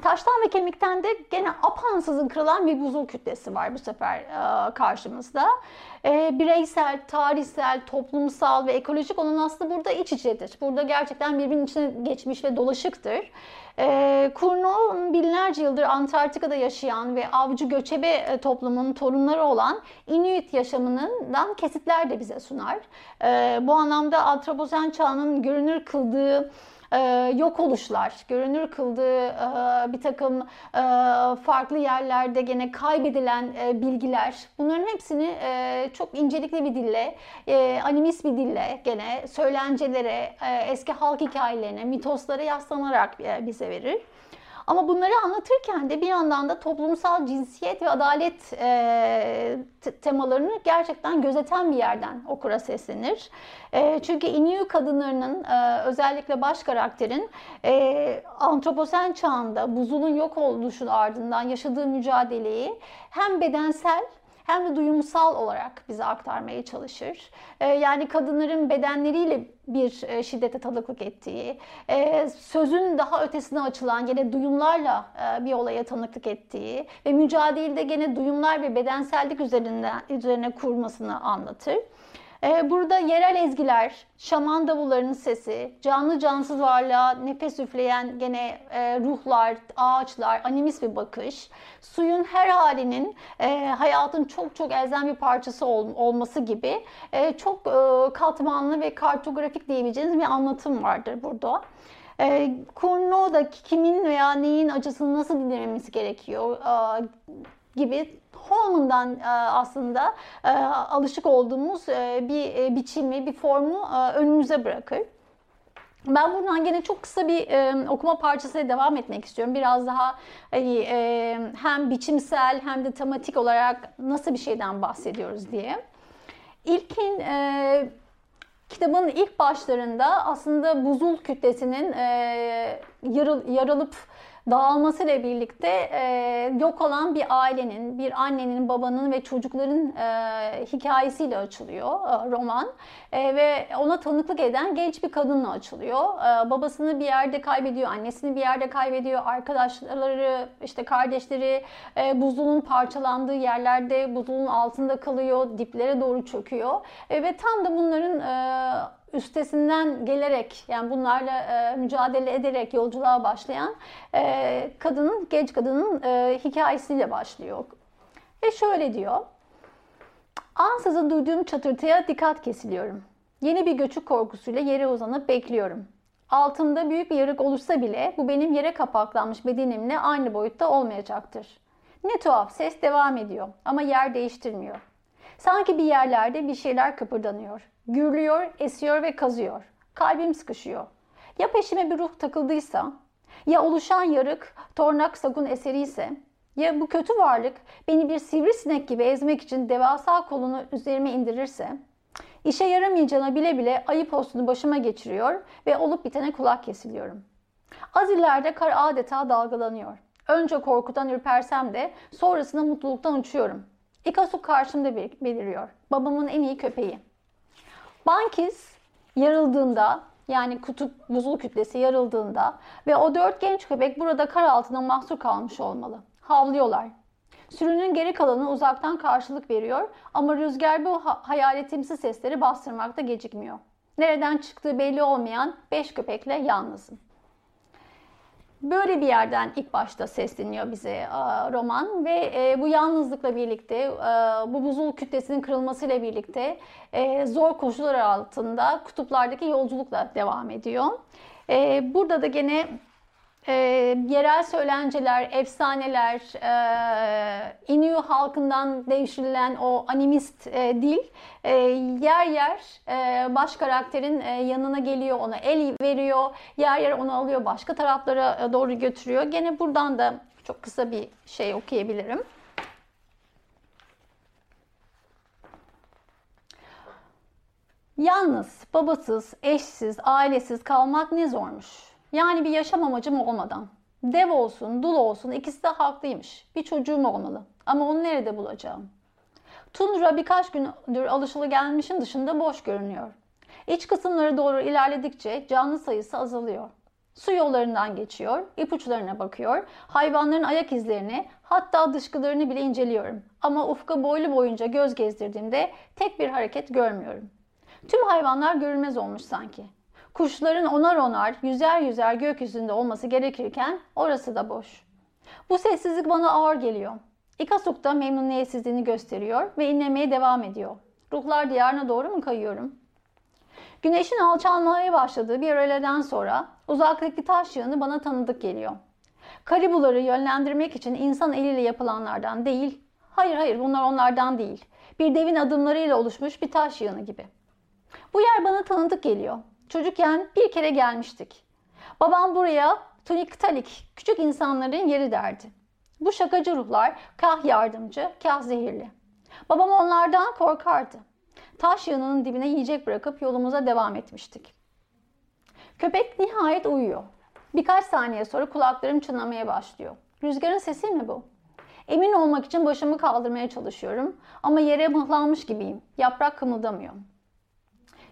Taştan ve kemikten de gene apansızın kırılan bir buzul kütlesi var bu sefer e, karşımızda. E, bireysel, tarihsel, toplumsal ve ekolojik olan aslında burada iç içedir. Burada gerçekten birbirinin içine geçmiş ve dolaşıktır. E, Kurno binlerce yıldır Antarktika'da yaşayan ve avcı göçebe e, toplumunun torunları olan Inuit yaşamından kesitler de bize sunar. E, bu anlamda Antroposen çağının görünür kıldığı e, yok oluşlar, görünür kıldığı e, bir takım e, farklı yerlerde gene kaybedilen e, bilgiler bunların hepsini e, çok incelikli bir dille, e, animist bir dille gene söylencelere, e, eski halk hikayelerine, mitoslara yaslanarak e, bize verir. Ama bunları anlatırken de bir yandan da toplumsal cinsiyet ve adalet e, temalarını gerçekten gözeten bir yerden okura seslenir. E, çünkü Innu kadınlarının e, özellikle baş karakterin e, antroposen çağında buzulun yok oluşun ardından yaşadığı mücadeleyi hem bedensel hem de duyumsal olarak bize aktarmaya çalışır. Ee, yani kadınların bedenleriyle bir e, şiddete tanıklık ettiği, e, sözün daha ötesine açılan gene duyumlarla e, bir olaya tanıklık ettiği ve mücadelede gene duyumlar ve bedensellik üzerine, üzerine kurmasını anlatır. Ee, burada yerel ezgiler, şaman davullarının sesi, canlı cansız varlığa nefes üfleyen gene e, ruhlar, ağaçlar, animist bir bakış, suyun her halinin e, hayatın çok çok elzem bir parçası olması gibi e, çok katmanlı ve kartografik diyebileceğiniz bir anlatım vardır burada. E, Kurno'da kimin veya neyin acısını nasıl dinlememiz gerekiyor gibi Holman'dan e, aslında e, alışık olduğumuz e, bir biçimi, bir formu önümüze bırakır. Ben buradan gene çok kısa bir e, okuma parçasıyla devam etmek istiyorum. Biraz daha hani, e, hem biçimsel hem de tematik olarak nasıl bir şeyden bahsediyoruz diye. İlkin e, kitabın ilk başlarında aslında buzul kütlesinin e, yarıl, yaralıp dağılmasıyla birlikte e, yok olan bir ailenin, bir annenin, babanın ve çocukların e, hikayesiyle açılıyor e, roman. E, ve ona tanıklık eden genç bir kadınla açılıyor. E, babasını bir yerde kaybediyor, annesini bir yerde kaybediyor, arkadaşları, işte kardeşleri e, buzulun parçalandığı yerlerde buzulun altında kalıyor, diplere doğru çöküyor. E, ve tam da bunların e, üstesinden gelerek yani bunlarla e, mücadele ederek yolculuğa başlayan e, kadının, genç kadının e, hikayesiyle başlıyor. Ve şöyle diyor. Ansızın duyduğum çatırtıya dikkat kesiliyorum. Yeni bir göçük korkusuyla yere uzanıp bekliyorum. Altımda büyük bir yarık olursa bile bu benim yere kapaklanmış bedenimle aynı boyutta olmayacaktır. Ne tuhaf ses devam ediyor ama yer değiştirmiyor. Sanki bir yerlerde bir şeyler kıpırdanıyor. Gürlüyor, esiyor ve kazıyor. Kalbim sıkışıyor. Ya peşime bir ruh takıldıysa, ya oluşan yarık tornak sakun eseri ise, ya bu kötü varlık beni bir sivrisinek gibi ezmek için devasa kolunu üzerime indirirse, işe yaramayacağına bile bile ayı postunu başıma geçiriyor ve olup bitene kulak kesiliyorum. Az ileride kar adeta dalgalanıyor. Önce korkudan ürpersem de sonrasında mutluluktan uçuyorum. İkasuk karşımda beliriyor. Babamın en iyi köpeği. Bankiz yarıldığında yani kutup buzul kütlesi yarıldığında ve o dört genç köpek burada kar altında mahsur kalmış olmalı. Havlıyorlar. Sürünün geri kalanı uzaktan karşılık veriyor ama rüzgar bu hayaletimsi sesleri bastırmakta gecikmiyor. Nereden çıktığı belli olmayan beş köpekle yalnızım. Böyle bir yerden ilk başta sesleniyor bize e, roman ve e, bu yalnızlıkla birlikte, e, bu buzul kütlesinin kırılmasıyla birlikte zor koşullar altında kutuplardaki yolculukla devam ediyor. Burada da gene e, yerel söylenceler, efsaneler, e, Innu halkından devşirilen o animist e, dil e, yer yer e, baş karakterin e, yanına geliyor, ona el veriyor, yer yer onu alıyor, başka taraflara doğru götürüyor. Gene buradan da çok kısa bir şey okuyabilirim. Yalnız, babasız, eşsiz, ailesiz kalmak ne zormuş. Yani bir yaşam amacım olmadan. Dev olsun, dul olsun ikisi de haklıymış. Bir çocuğum olmalı. Ama onu nerede bulacağım? Tundra birkaç gündür alışılagelmişin dışında boş görünüyor. İç kısımları doğru ilerledikçe canlı sayısı azalıyor. Su yollarından geçiyor, ipuçlarına bakıyor, hayvanların ayak izlerini hatta dışkılarını bile inceliyorum. Ama ufka boylu boyunca göz gezdirdiğimde tek bir hareket görmüyorum. Tüm hayvanlar görülmez olmuş sanki. Kuşların onar onar, yüzer yüzer gökyüzünde olması gerekirken orası da boş. Bu sessizlik bana ağır geliyor. İkasuk da memnuniyetsizliğini gösteriyor ve inlemeye devam ediyor. Ruhlar diyarına doğru mu kayıyorum? Güneşin alçalmaya başladığı bir öğleden sonra uzaktaki taş yığını bana tanıdık geliyor. Karibuları yönlendirmek için insan eliyle yapılanlardan değil, hayır hayır bunlar onlardan değil. Bir devin adımlarıyla oluşmuş bir taş yığını gibi. Bu yer bana tanıdık geliyor. Çocukken bir kere gelmiştik. Babam buraya Tuniktalik, küçük insanların yeri derdi. Bu şakacı ruhlar kah yardımcı, kah zehirli. Babam onlardan korkardı. Taş yığınının dibine yiyecek bırakıp yolumuza devam etmiştik. Köpek nihayet uyuyor. Birkaç saniye sonra kulaklarım çınlamaya başlıyor. Rüzgarın sesi mi bu? Emin olmak için başımı kaldırmaya çalışıyorum ama yere mıhlanmış gibiyim. Yaprak kımıldamıyor.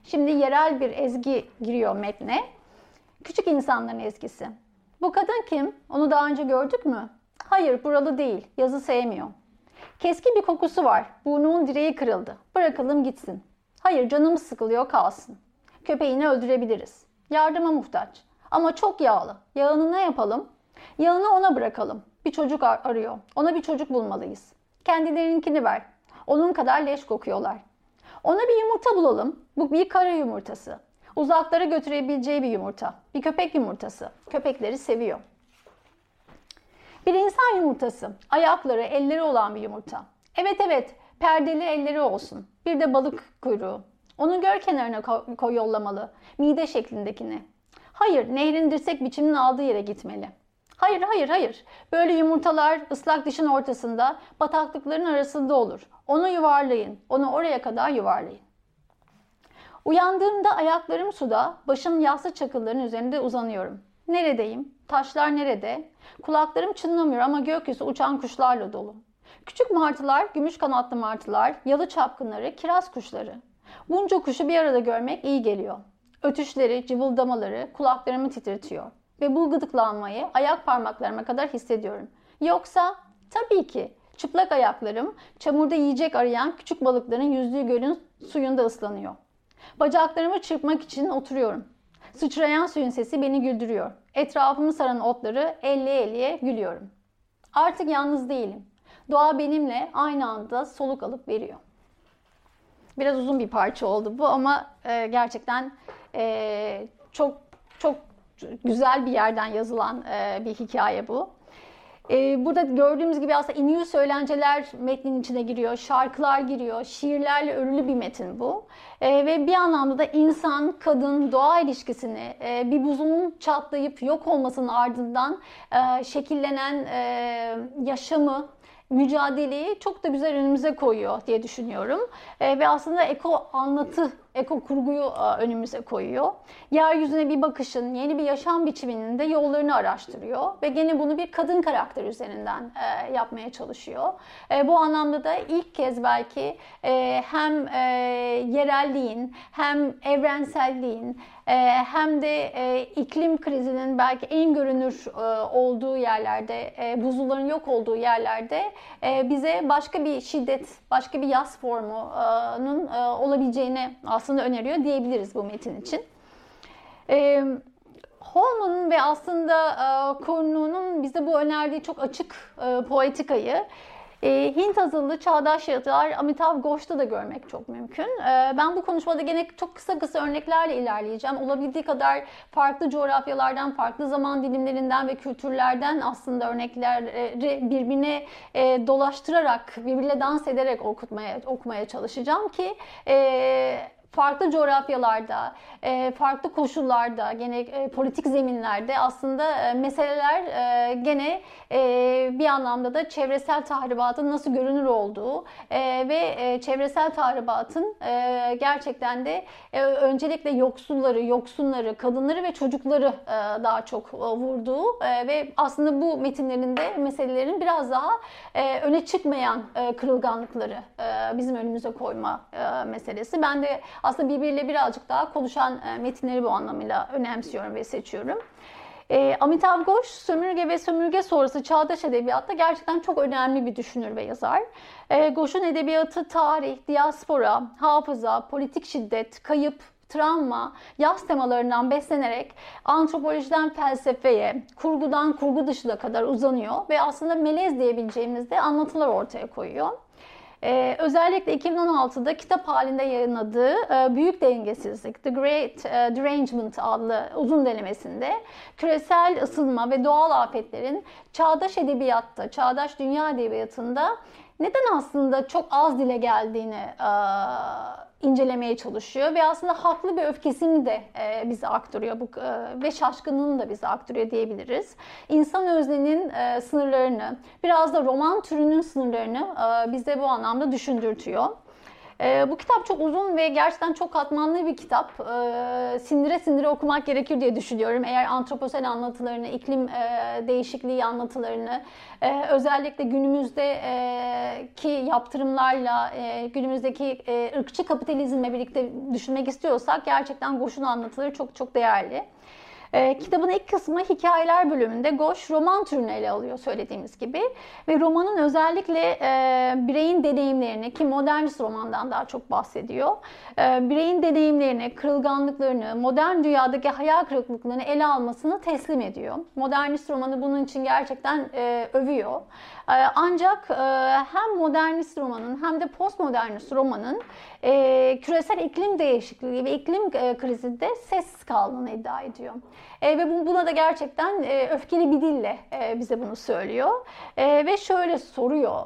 Şimdi yerel bir ezgi giriyor metne. Küçük insanların ezgisi. Bu kadın kim? Onu daha önce gördük mü? Hayır, buralı değil. Yazı sevmiyor. Keskin bir kokusu var. Burnumun direği kırıldı. Bırakalım gitsin. Hayır, canımız sıkılıyor kalsın. Köpeğini öldürebiliriz. Yardıma muhtaç. Ama çok yağlı. Yağını ne yapalım? Yağını ona bırakalım. Bir çocuk ar- arıyor. Ona bir çocuk bulmalıyız. Kendilerinkini ver. Onun kadar leş kokuyorlar. Ona bir yumurta bulalım. Bu bir kara yumurtası. Uzaklara götürebileceği bir yumurta. Bir köpek yumurtası. Köpekleri seviyor. Bir insan yumurtası. Ayakları, elleri olan bir yumurta. Evet evet, perdeli elleri olsun. Bir de balık kuyruğu. Onu göl kenarına ko- koy yollamalı. Mide şeklindekini. Hayır, nehrin dirsek biçiminin aldığı yere gitmeli. Hayır, hayır, hayır. Böyle yumurtalar ıslak dişin ortasında, bataklıkların arasında olur. Onu yuvarlayın. Onu oraya kadar yuvarlayın. Uyandığımda ayaklarım suda, başım yassı çakılların üzerinde uzanıyorum. Neredeyim? Taşlar nerede? Kulaklarım çınlamıyor ama gökyüzü uçan kuşlarla dolu. Küçük martılar, gümüş kanatlı martılar, yalı çapkınları, kiraz kuşları. Bunca kuşu bir arada görmek iyi geliyor. Ötüşleri, cıvıldamaları kulaklarımı titretiyor. Ve bu gıdıklanmayı ayak parmaklarıma kadar hissediyorum. Yoksa tabii ki çıplak ayaklarım çamurda yiyecek arayan küçük balıkların yüzdüğü gölün suyunda ıslanıyor. Bacaklarımı çırpmak için oturuyorum. Sıçrayan suyun sesi beni güldürüyor. Etrafımı saran otları elleye elleye gülüyorum. Artık yalnız değilim. Doğa benimle aynı anda soluk alıp veriyor. Biraz uzun bir parça oldu bu ama e, gerçekten e, çok çok güzel bir yerden yazılan e, bir hikaye bu. E, burada gördüğümüz gibi aslında iniyor söylenceler metnin içine giriyor, şarkılar giriyor, şiirlerle örülü bir metin bu. E, ve bir anlamda da insan, kadın, doğa ilişkisini e, bir buzulun çatlayıp yok olmasının ardından e, şekillenen e, yaşamı, mücadeleyi çok da güzel önümüze koyuyor diye düşünüyorum. E, ve aslında eko anlatı, eko kurguyu önümüze koyuyor. Yeryüzüne bir bakışın, yeni bir yaşam biçiminin de yollarını araştırıyor. Ve gene bunu bir kadın karakter üzerinden e, yapmaya çalışıyor. E, bu anlamda da ilk kez belki e, hem yerelliğin hem evrenselliğin hem de iklim krizinin belki en görünür olduğu yerlerde, buzulların yok olduğu yerlerde bize başka bir şiddet, başka bir yaz formunun olabileceğini aslında öneriyor diyebiliriz bu metin için. E, Holman'ın ve aslında e, Kornu'nun bize bu önerdiği çok açık e, poetikayı e, Hint azınlı çağdaş yazar Amitav Ghosh'ta da görmek çok mümkün. E, ben bu konuşmada gene çok kısa kısa örneklerle ilerleyeceğim. Olabildiği kadar farklı coğrafyalardan, farklı zaman dilimlerinden ve kültürlerden aslında örnekleri birbirine e, dolaştırarak, birbirle dans ederek okutmaya okumaya çalışacağım ki e, farklı coğrafyalarda, e, farklı koşullarda, gene e, politik zeminlerde aslında e, meseleler gene bir anlamda da çevresel tahribatın nasıl görünür olduğu ve çevresel tahribatın gerçekten de öncelikle yoksulları, yoksunları, kadınları ve çocukları daha çok vurduğu ve aslında bu metinlerinde meselelerin biraz daha öne çıkmayan kırılganlıkları bizim önümüze koyma meselesi. Ben de aslında birbiriyle birazcık daha konuşan e, metinleri bu anlamıyla önemsiyorum ve seçiyorum. E, Amitav Ghosh sömürge ve sömürge sonrası çağdaş edebiyatta gerçekten çok önemli bir düşünür ve yazar. E, Ghosh'un edebiyatı tarih, diaspora, hafıza, politik şiddet, kayıp, travma, yaz temalarından beslenerek antropolojiden felsefeye, kurgudan kurgu dışına kadar uzanıyor ve aslında melez diyebileceğimiz de anlatılar ortaya koyuyor. Ee, özellikle 2016'da kitap halinde yayınladığı e, Büyük Dengesizlik, The Great e, Derangement adlı uzun denemesinde küresel ısınma ve doğal afetlerin çağdaş edebiyatta, çağdaş dünya edebiyatında neden aslında çok az dile geldiğini e, incelemeye çalışıyor ve aslında haklı bir öfkesini de e, bize aktarıyor bu e, ve şaşkınlığını da bize aktarıyor diyebiliriz. İnsan öznenin e, sınırlarını, biraz da roman türünün sınırlarını e, bize bu anlamda düşündürtüyor. E, bu kitap çok uzun ve gerçekten çok katmanlı bir kitap. E, sindire sindire okumak gerekir diye düşünüyorum. Eğer antroposel anlatılarını, iklim e, değişikliği anlatılarını, e, özellikle günümüzdeki e, yaptırımlarla, e, günümüzdeki e, ırkçı kapitalizmle birlikte düşünmek istiyorsak gerçekten Goş'un anlatıları çok çok değerli. E, kitabın ilk kısmı hikayeler bölümünde Goş roman türünü ele alıyor söylediğimiz gibi. Ve romanın özellikle e, bireyin deneyimlerini ki modernist romandan daha çok bahsediyor. E, bireyin deneyimlerini, kırılganlıklarını, modern dünyadaki hayal kırıklıklarını ele almasını teslim ediyor. Modernist romanı bunun için gerçekten e, övüyor. E, ancak e, hem modernist romanın hem de postmodernist romanın küresel iklim değişikliği ve iklim e, krizinde sessiz kaldığını iddia ediyor. E, ve buna da gerçekten e, öfkeli bir dille e, bize bunu söylüyor. E, ve şöyle soruyor.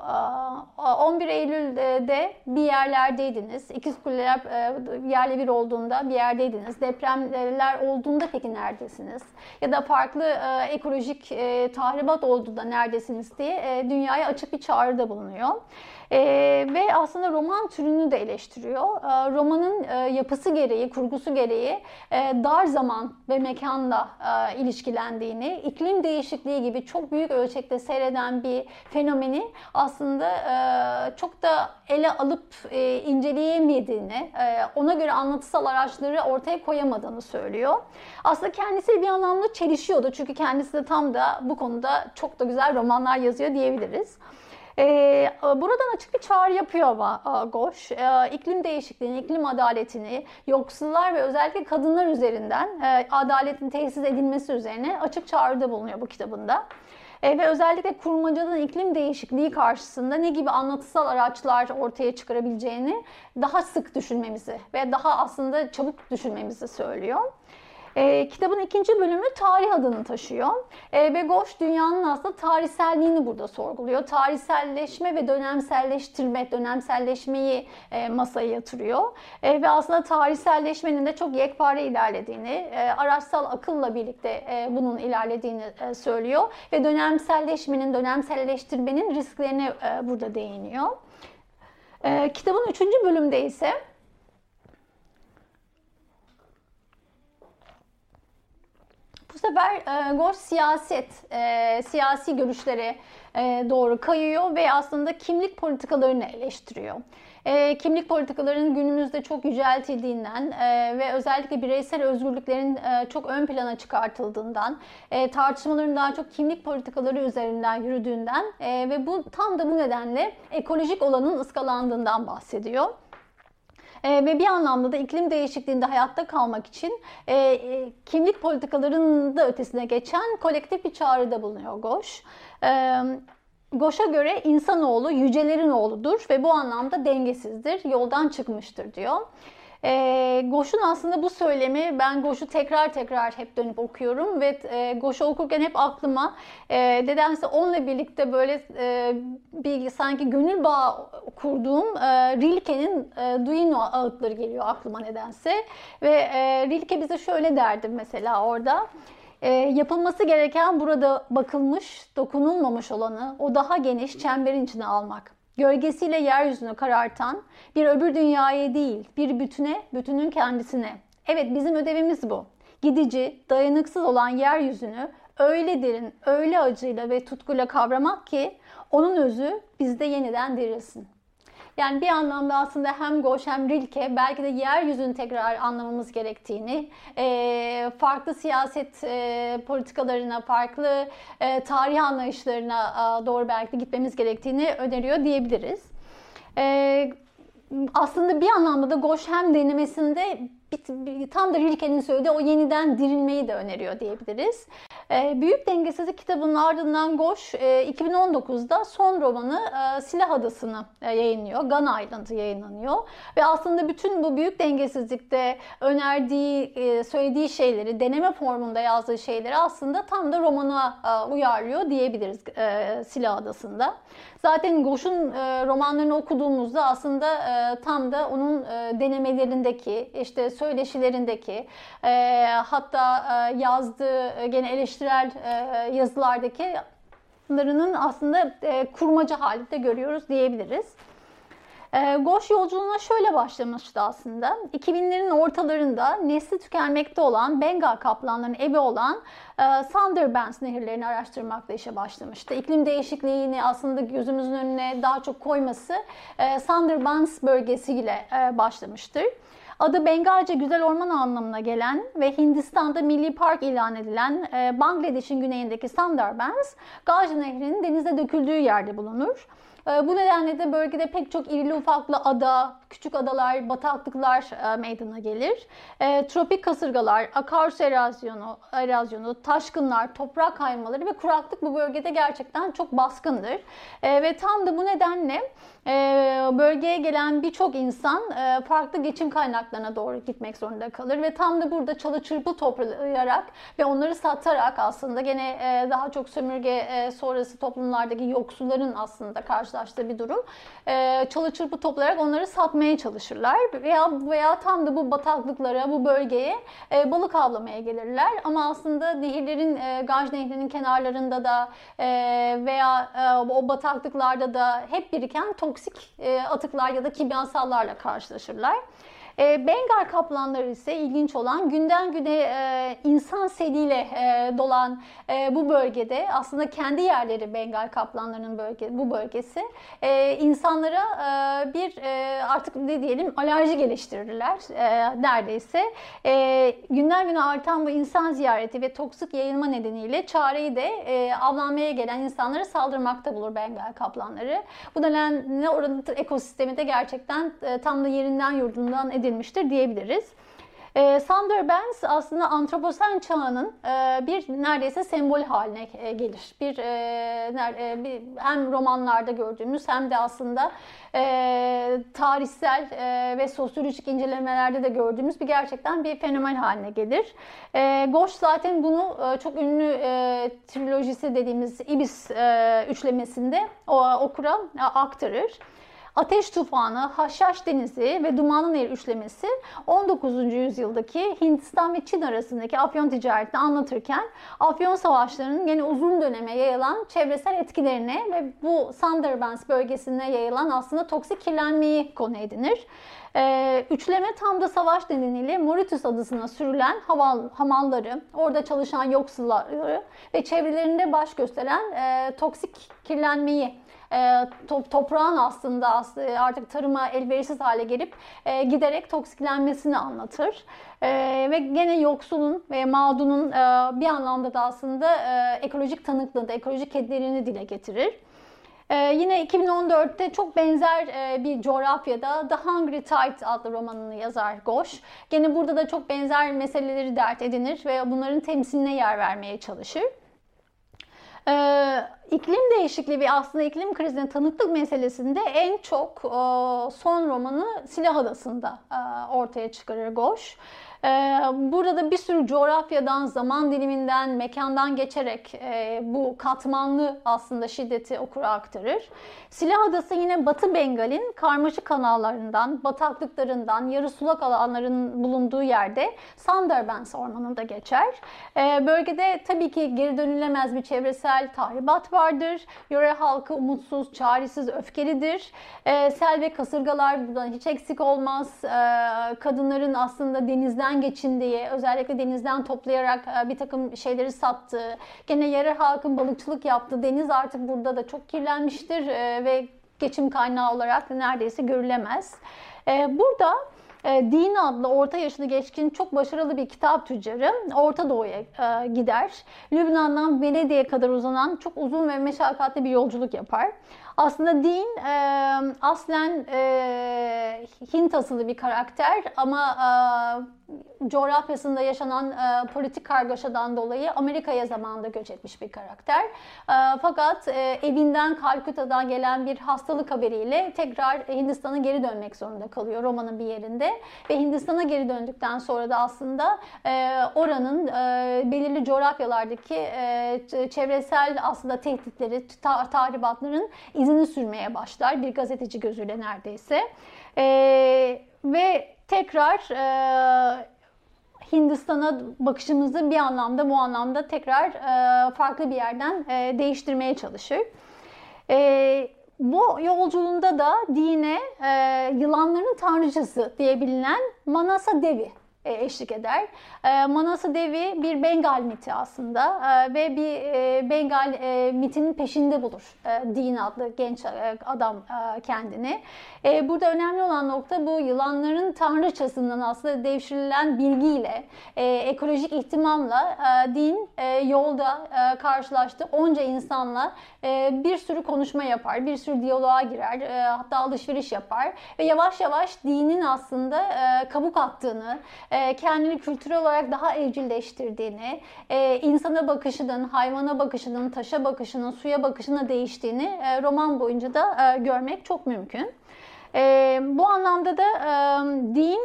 E, 11 Eylül'de bir yerlerdeydiniz. İkiz Kuleler e, yerle bir olduğunda bir yerdeydiniz. Depremler olduğunda peki neredesiniz? Ya da farklı e, ekolojik e, tahribat olduğunda neredesiniz diye e, dünyaya açık bir çağrıda bulunuyor. E, ve aslında roman türünü de eleştiriyor. E, romanın e, yapısı gereği, kurgusu gereği e, dar zaman ve mekanda e, ilişkilendiğini, iklim değişikliği gibi çok büyük ölçekte seyreden bir fenomeni aslında e, çok da ele alıp e, inceleyemediğini, e, ona göre anlatısal araçları ortaya koyamadığını söylüyor. Aslında kendisi bir anlamda çelişiyordu çünkü kendisi de tam da bu konuda çok da güzel romanlar yazıyor diyebiliriz. Ee, buradan açık bir çağrı yapıyor ama Goş. Ee, iklim değişikliğini, iklim adaletini, yoksullar ve özellikle kadınlar üzerinden e, adaletin tesis edilmesi üzerine açık çağrıda bulunuyor bu kitabında. E, ve özellikle kurmacanın iklim değişikliği karşısında ne gibi anlatısal araçlar ortaya çıkarabileceğini daha sık düşünmemizi ve daha aslında çabuk düşünmemizi söylüyor. E, kitabın ikinci bölümü tarih adını taşıyor. E, ve Goş dünyanın aslında tarihselliğini burada sorguluyor. Tarihselleşme ve dönemselleştirme, dönemselleşmeyi e, masaya yatırıyor. E, ve aslında tarihselleşmenin de çok yekpare ilerlediğini, e, araçsal akılla birlikte e, bunun ilerlediğini e, söylüyor. Ve dönemselleşmenin, dönemselleştirmenin risklerine e, burada değiniyor. E, kitabın üçüncü bölümde ise Bu sefer e, Ghosh siyaset, e, siyasi görüşlere e, doğru kayıyor ve aslında kimlik politikalarını eleştiriyor. E, kimlik politikalarının günümüzde çok yüceltildiğinden e, ve özellikle bireysel özgürlüklerin e, çok ön plana çıkartıldığından, e, tartışmaların daha çok kimlik politikaları üzerinden yürüdüğünden e, ve bu tam da bu nedenle ekolojik olanın ıskalandığından bahsediyor. E, ve bir anlamda da iklim değişikliğinde hayatta kalmak için e, e, kimlik politikalarının da ötesine geçen kolektif bir çağrıda bulunuyor Goş. E, Goş'a göre insanoğlu yücelerin oğludur ve bu anlamda dengesizdir, yoldan çıkmıştır diyor. E, Goş'un aslında bu söylemi ben Goş'u tekrar tekrar hep dönüp okuyorum ve e, Goş'u okurken hep aklıma e, nedense onunla birlikte böyle e, bir sanki gönül bağı kurduğum e, Rilke'nin e, Duino ağıtları geliyor aklıma nedense ve e, Rilke bize şöyle derdi mesela orada. E, yapılması gereken burada bakılmış, dokunulmamış olanı o daha geniş çemberin içine almak gölgesiyle yeryüzünü karartan bir öbür dünyaya değil, bir bütüne, bütünün kendisine. Evet bizim ödevimiz bu. Gidici, dayanıksız olan yeryüzünü öyle derin, öyle acıyla ve tutkuyla kavramak ki onun özü bizde yeniden dirilsin. Yani bir anlamda aslında hem Goş hem Rilke belki de yeryüzünü tekrar anlamamız gerektiğini, farklı siyaset politikalarına, farklı tarih anlayışlarına doğru belki de gitmemiz gerektiğini öneriyor diyebiliriz. Aslında bir anlamda da Goş hem denemesinde tam da Rilke'nin söylediği o yeniden dirilmeyi de öneriyor diyebiliriz. E, Büyük Dengesizlik kitabının ardından Goş e, 2019'da son romanı e, Silah Adası'nı e, yayınlıyor. Gun Island'ı yayınlanıyor. Ve aslında bütün bu büyük dengesizlikte önerdiği, e, söylediği şeyleri, deneme formunda yazdığı şeyleri aslında tam da romana e, uyarlıyor diyebiliriz e, Silah Adası'nda. Zaten Goş'un e, romanlarını okuduğumuzda aslında e, tam da onun e, denemelerindeki, işte söyleşilerindeki, e, hatta e, yazdığı e, gene eleştirel e, yazılardaki larının aslında e, kurmaca halinde görüyoruz diyebiliriz. E, Goş yolculuğuna şöyle başlamıştı aslında. 2000'lerin ortalarında nesli tükenmekte olan Bengal kaplanlarının evi olan e, Sundarbans nehirlerini araştırmakla işe başlamıştı. İklim değişikliğini aslında gözümüzün önüne daha çok koyması e, Sundarbans bölgesiyle e, başlamıştır. Adı Bengalce güzel orman anlamına gelen ve Hindistan'da milli park ilan edilen e, Bangladeş'in güneyindeki Sundarbans, Gaj Nehri'nin denize döküldüğü yerde bulunur. E, bu nedenle de bölgede pek çok irili ufaklı ada, küçük adalar, bataklıklar e, meydana gelir. E, tropik kasırgalar, akarsu erozyonu, erozyonu, taşkınlar, toprak kaymaları ve kuraklık bu bölgede gerçekten çok baskındır. Ve tam da bu nedenle bölgeye gelen birçok insan e, farklı geçim kaynaklarına doğru gitmek zorunda kalır ve tam da burada çalı çırpı toplayarak ve onları satarak aslında gene e, daha çok sömürge e, sonrası toplumlardaki yoksulların aslında karşılaştığı bir durum. Çalı çırpı toplayarak onları satmaya çalışırlar veya veya tam da bu bataklıklara, bu bölgeye balık avlamaya gelirler. Ama aslında nehirlerin, Ganj Nehri'nin kenarlarında da veya o bataklıklarda da hep biriken toksik e, atıklar ya da kimyasallarla karşılaşırlar. E, Bengal kaplanları ise ilginç olan günden güne e, insan seliyle e, dolan e, bu bölgede aslında kendi yerleri Bengal kaplanlarının bölge bu bölgesi e, insanlara e, bir e, artık ne diyelim alerji geliştirirler e, neredeyse. E, günden güne artan bu insan ziyareti ve toksik yayılma nedeniyle çareyi de e, avlanmaya gelen insanlara saldırmakta bulur Bengal kaplanları. Bu nedenle oranın ekosistemi de gerçekten e, tam da yerinden yurdundan edilmiştir edilmiştir diyebiliriz. E, Sundarbans aslında antroposen çağının e, bir neredeyse sembol haline e, gelir. Bir, e, e, bir hem romanlarda gördüğümüz hem de aslında e, tarihsel e, ve sosyolojik incelemelerde de gördüğümüz bir gerçekten bir fenomen haline gelir. E, Goş zaten bunu e, çok ünlü e, trilojisi dediğimiz Ibis e, üçlemesinde o, okura e, aktarır. Ateş Tufanı, Haşhaş Denizi ve Dumanlı Nehir üçlemesi 19. yüzyıldaki Hindistan ve Çin arasındaki afyon ticaretini anlatırken afyon savaşlarının gene uzun döneme yayılan çevresel etkilerine ve bu Sundarbans bölgesine yayılan aslında toksik kirlenmeyi konu edinir. Ee, üçleme tam da savaş nedeniyle Mauritius adasına sürülen haval, hamalları, orada çalışan yoksulları ve çevrelerinde baş gösteren e, toksik kirlenmeyi e, top, toprağın aslında artık tarıma elverişsiz hale gelip e, giderek toksiklenmesini anlatır. E, ve gene yoksulun ve mağdunun e, bir anlamda da aslında e, ekolojik tanıklığını, ekolojik kederini dile getirir. Ee, yine 2014'te çok benzer e, bir coğrafyada The Hungry Tide adlı romanını yazar Goş. Gene burada da çok benzer meseleleri dert edinir ve bunların temsiline yer vermeye çalışır. Ee, iklim değişikliği ve aslında iklim krizine tanıklık meselesinde en çok e, son romanı Silah Adası'nda e, ortaya çıkarır Goş. Ee, burada bir sürü coğrafyadan, zaman diliminden, mekandan geçerek e, bu katmanlı aslında şiddeti okura aktarır. Silah Adası yine Batı Bengal'in karmaşık kanallarından, bataklıklarından, yarı sulak alanların bulunduğu yerde Sundarbans ormanında geçer. Ee, bölgede tabii ki geri dönülemez bir çevresel tahribat vardır. Yöre halkı umutsuz, çaresiz, öfkelidir. Ee, sel ve kasırgalar buradan hiç eksik olmaz. Kadınların aslında denizden denizden geçin diye özellikle denizden toplayarak e, bir takım şeyleri sattı. Gene yerel halkın balıkçılık yaptı. Deniz artık burada da çok kirlenmiştir e, ve geçim kaynağı olarak neredeyse görülemez. E, burada Din adlı orta yaşlı geçkin çok başarılı bir kitap tüccarı Orta Doğu'ya gider. Lübnan'dan Venedik'e kadar uzanan çok uzun ve meşakkatli bir yolculuk yapar. Aslında din e, aslen e, Hint asılı bir karakter ama e, coğrafyasında yaşanan e, politik kargaşadan dolayı Amerika'ya zamanında göç etmiş bir karakter. E, fakat e, evinden Kalküta'dan gelen bir hastalık haberiyle tekrar Hindistan'a geri dönmek zorunda kalıyor romanın bir yerinde. Ve Hindistan'a geri döndükten sonra da aslında e, oranın e, belirli coğrafyalardaki e, çevresel aslında tehditleri, ta tahribatların izini sürmeye başlar bir gazeteci gözüyle neredeyse. E, ve tekrar e, Hindistan'a bakışımızı bir anlamda bu anlamda tekrar e, farklı bir yerden e, değiştirmeye çalışır. E, bu yolculuğunda da dine e, yılanların tanrıçası diye bilinen Manasa Devi eşlik eder. E, Manasa Devi bir Bengal miti aslında e, ve bir Bengal mitinin peşinde bulur Din adlı genç adam kendini. Burada önemli olan nokta bu yılanların tanrıçasından aslında devşirilen bilgiyle, ekolojik ihtimamla Din yolda karşılaştı onca insanla bir sürü konuşma yapar, bir sürü diyaloğa girer, hatta alışveriş yapar ve yavaş yavaş dinin aslında kabuk attığını, e, kendini kültürel olarak daha evcilleştirdiğini, e, insana bakışının, hayvana bakışının, taşa bakışının, suya bakışına değiştiğini e, roman boyunca da görmek çok mümkün. Bu anlamda da din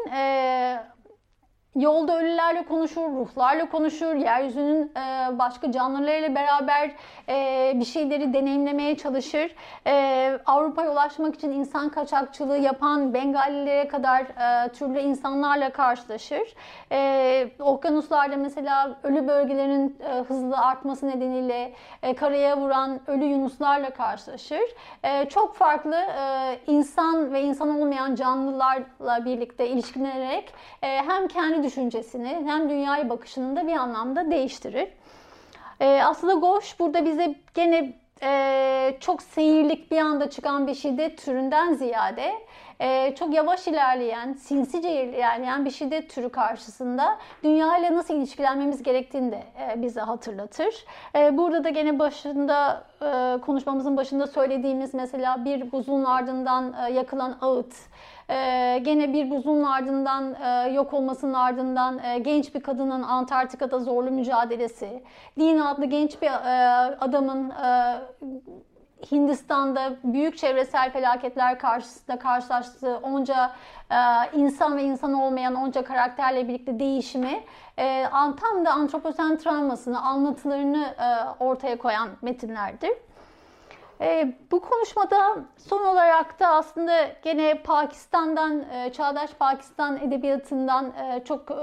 Yolda ölülerle konuşur, ruhlarla konuşur, yeryüzünün e, başka canlılarıyla beraber e, bir şeyleri deneyimlemeye çalışır. E, Avrupa'ya ulaşmak için insan kaçakçılığı yapan Bengalilere kadar türlü insanlarla karşılaşır. Okyanuslarda mesela ölü bölgelerin hızlı artması nedeniyle karaya vuran ölü yunuslarla karşılaşır. Çok farklı insan ve insan olmayan canlılarla birlikte ilişkilenerek hem kendi düşüncesini hem dünyaya bakışını da bir anlamda değiştirir. E, aslında Goş burada bize gene e, çok seyirlik bir anda çıkan bir şiddet türünden ziyade e, çok yavaş ilerleyen, sinsice ilerleyen bir şiddet türü karşısında dünya ile nasıl ilişkilenmemiz gerektiğini de e, bize hatırlatır. Burada da gene başında konuşmamızın başında söylediğimiz mesela bir buzun ardından yakılan ağıt, ee, gene bir buzun ardından e, yok olmasının ardından e, genç bir kadının Antarktika'da zorlu mücadelesi, Din adlı genç bir e, adamın e, Hindistan'da büyük çevresel felaketler karşısında karşılaştığı onca e, insan ve insan olmayan onca karakterle birlikte değişimi e, tam da antroposen travmasını, anlatılarını e, ortaya koyan metinlerdir. E, bu konuşmada son olarak da aslında gene Pakistan'dan, e, Çağdaş Pakistan Edebiyatı'ndan e, çok e,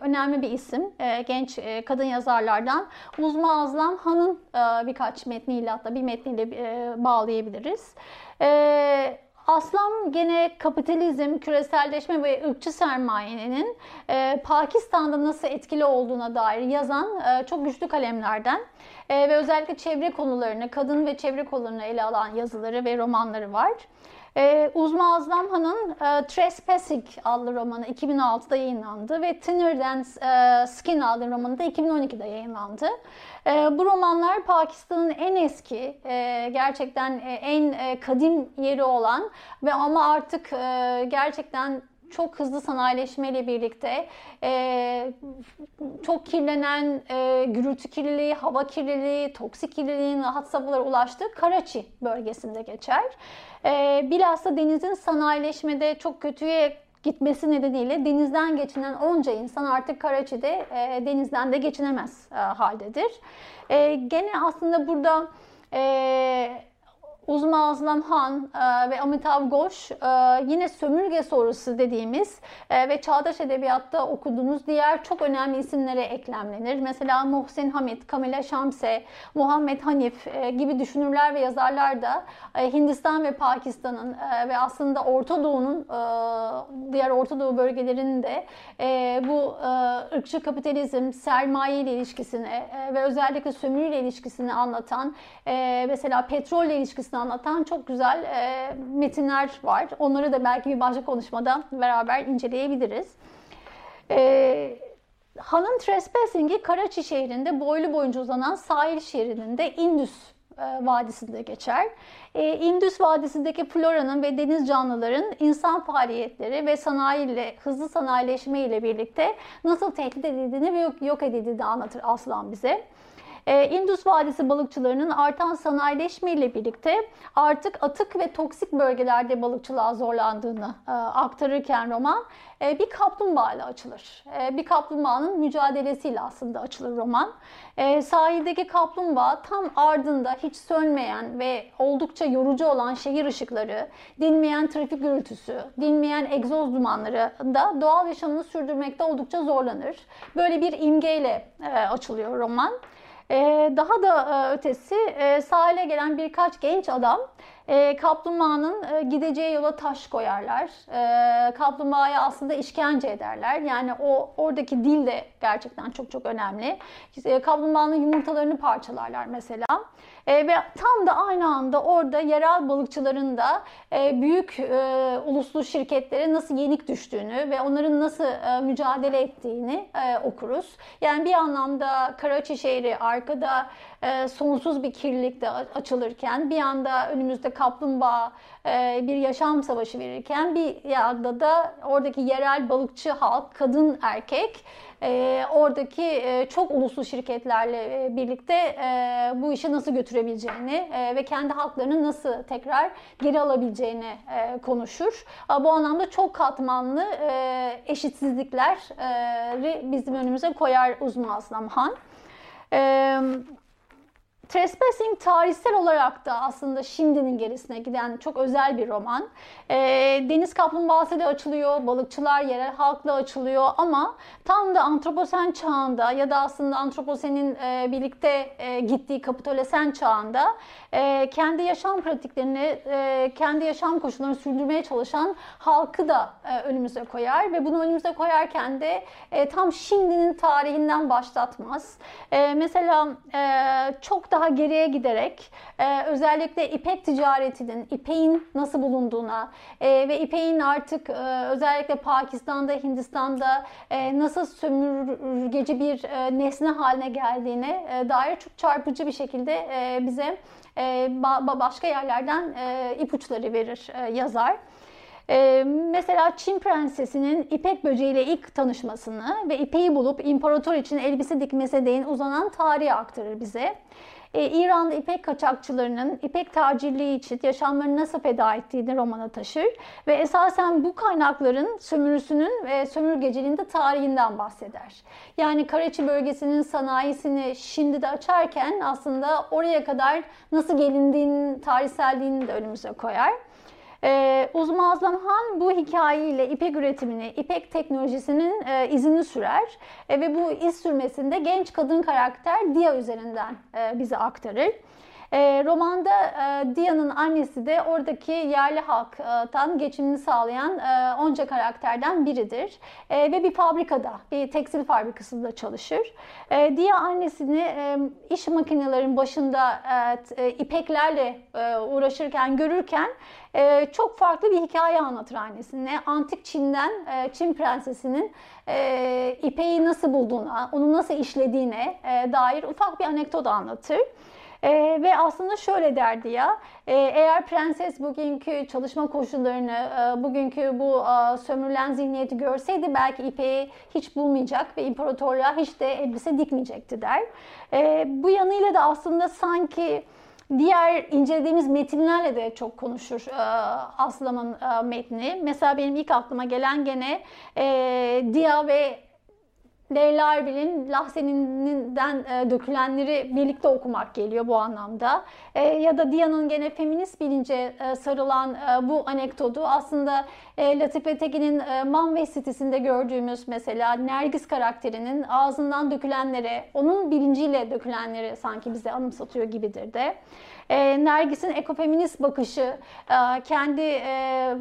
önemli bir isim, e, genç e, kadın yazarlardan Uzma Azlam Han'ın e, birkaç metniyle hatta bir metniyle e, bağlayabiliriz. E, Aslan gene kapitalizm, küreselleşme ve ırkçı sermayenin e, Pakistan'da nasıl etkili olduğuna dair yazan e, çok güçlü kalemlerden e, ve özellikle çevre konularını, kadın ve çevre konularını ele alan yazıları ve romanları var. E, Uzma Azlamhan'ın e, Trespassing adlı romanı 2006'da yayınlandı ve Thinner Than e, Skin adlı romanı da 2012'de yayınlandı. E, bu romanlar Pakistan'ın en eski, e, gerçekten e, en e, kadim yeri olan ve ama artık e, gerçekten çok hızlı sanayileşmeyle birlikte e, çok kirlenen e, gürültü kirliliği, hava kirliliği, toksik kirliliğin rahat safhalara ulaştığı Karachi bölgesinde geçer. E, bilhassa denizin sanayileşmede çok kötüye gitmesi nedeniyle denizden geçinen onca insan artık Karachi'de e, denizden de geçinemez e, haldedir. E, gene aslında burada e, Uzma Azlam Han e, ve Amitav Ghosh e, yine sömürge sorusu dediğimiz e, ve çağdaş edebiyatta okuduğunuz diğer çok önemli isimlere eklemlenir. Mesela Muhsin Hamid, Kamila Şamse, Muhammed Hanif gibi düşünürler ve yazarlar da Hindistan ve Pakistan'ın ve aslında Orta Doğu'nun diğer Orta Doğu bölgelerinin de e, bu ırkçı kapitalizm, sermaye ile ilişkisini ve özellikle sömürüyle ilişkisini anlatan mesela petrolle ilişkisini anlatan çok güzel e, metinler var. Onları da belki bir başka konuşmada beraber inceleyebiliriz. E, Han'ın Trespassing'i Karachi şehrinde boylu boyunca uzanan sahil şeridinde Indus Vadisi'nde geçer. Indus Vadisi'ndeki floranın ve deniz canlıların insan faaliyetleri ve sanayi ile hızlı sanayileşme ile birlikte nasıl tehdit edildiğini ve yok edildiğini anlatır Aslan bize. Ee, Indus Vadisi balıkçılarının artan sanayileşme ile birlikte artık atık ve toksik bölgelerde balıkçılığa zorlandığını e, aktarırken roman e, bir kaplumbağa ile açılır. E, bir kaplumbağanın mücadelesiyle aslında açılır roman. Sahildeki kaplumbağa tam ardında hiç sönmeyen ve oldukça yorucu olan şehir ışıkları, dinmeyen trafik gürültüsü, dinmeyen egzoz dumanları da doğal yaşamını sürdürmekte oldukça zorlanır. Böyle bir imgeyle açılıyor roman. Ee, daha da e, ötesi e, sahile gelen birkaç genç adam e, kaplumbağanın gideceği yola taş koyarlar. Kaplumbağaya aslında işkence ederler. Yani o oradaki dil de gerçekten çok çok önemli. Kaplumbağanın yumurtalarını parçalarlar mesela. E, ve tam da aynı anda orada yerel balıkçıların da e, büyük e, uluslu şirketlere nasıl yenik düştüğünü ve onların nasıl e, mücadele ettiğini e, okuruz. Yani bir anlamda Karaçi şehri arkada e, sonsuz bir kirlilikte açılırken bir yanda önümüzde kaplumbağa e, bir yaşam savaşı verirken bir yanda da oradaki yerel balıkçı halk, kadın erkek e, oradaki e, çok uluslu şirketlerle e, birlikte e, bu işi nasıl götürebileceğini e, ve kendi halklarını nasıl tekrar geri alabileceğini e, konuşur. E, bu anlamda çok katmanlı e, eşitsizlikler e, bizim önümüze koyar Uzman Aslam Han. E, Trespassing tarihsel olarak da aslında şimdinin gerisine giden çok özel bir roman. E, deniz kaplumbağası ile açılıyor, balıkçılar yerel halkla açılıyor ama tam da antroposen çağında ya da aslında antroposenin e, birlikte e, gittiği kapitolesen çağında e, kendi yaşam pratiklerini, e, kendi yaşam koşullarını sürdürmeye çalışan halkı da e, önümüze koyar ve bunu önümüze koyarken de e, tam şimdinin tarihinden başlatmaz. E, mesela e, çok daha geriye giderek e, özellikle ipek ticaretinin, ipeğin nasıl bulunduğuna e, ve ipeğin artık e, özellikle Pakistan'da, Hindistan'da e, nasıl sömürgeci bir e, nesne haline geldiğine e, dair çok çarpıcı bir şekilde e, bize e, başka yerlerden e, ipuçları verir e, yazar. Ee, mesela Çin prensesinin ipek böceğiyle ilk tanışmasını ve ipeği bulup imparator için elbise dikmesine değin uzanan tarihi aktarır bize e, İran'da ipek kaçakçılarının ipek tacirliği için yaşamlarını nasıl feda ettiğini romana taşır ve esasen bu kaynakların sömürüsünün ve sömürgeciliğin de tarihinden bahseder. Yani Karaçi bölgesinin sanayisini şimdi de açarken aslında oraya kadar nasıl gelindiğinin tarihselliğini de önümüze koyar. Ee, Uzman Azlam Han bu hikayeyle ipek üretimini, ipek teknolojisinin e, izini sürer e, ve bu iz sürmesinde genç kadın karakter Dia üzerinden e, bize aktarır. E, romanda e, Dia'nın annesi de oradaki yerli halktan geçimini sağlayan e, onca karakterden biridir. E, ve bir fabrikada, bir tekstil fabrikasında çalışır. E, Dia annesini e, iş makinelerin başında e, e, ipeklerle e, uğraşırken görürken e, çok farklı bir hikaye anlatır annesine. Antik Çin'den e, Çin prensesinin e, ipeği nasıl bulduğuna, onu nasıl işlediğine e, dair ufak bir anekdot anlatır. E, ve aslında şöyle derdi ya, e, eğer prenses bugünkü çalışma koşullarını, e, bugünkü bu e, sömürülen zihniyeti görseydi belki ipeği hiç bulmayacak ve imparatorluğa hiç de elbise dikmeyecekti der. E, bu yanıyla da aslında sanki Diğer incelediğimiz metinlerle de çok konuşur e, Aslam'ın e, metni. Mesela benim ilk aklıma gelen gene e, Dia ve Leyla Erbil'in Lahseni'nden e, dökülenleri birlikte okumak geliyor bu anlamda. E, ya da Dia'nın gene feminist bilince e, sarılan e, bu anekdotu aslında e, Latife Tekin'in e, Manve sitesinde gördüğümüz mesela Nergis karakterinin ağzından dökülenleri, onun bilinciyle dökülenleri sanki bize anımsatıyor gibidir de. E, Nergis'in ekofeminist bakışı, e, kendi... E,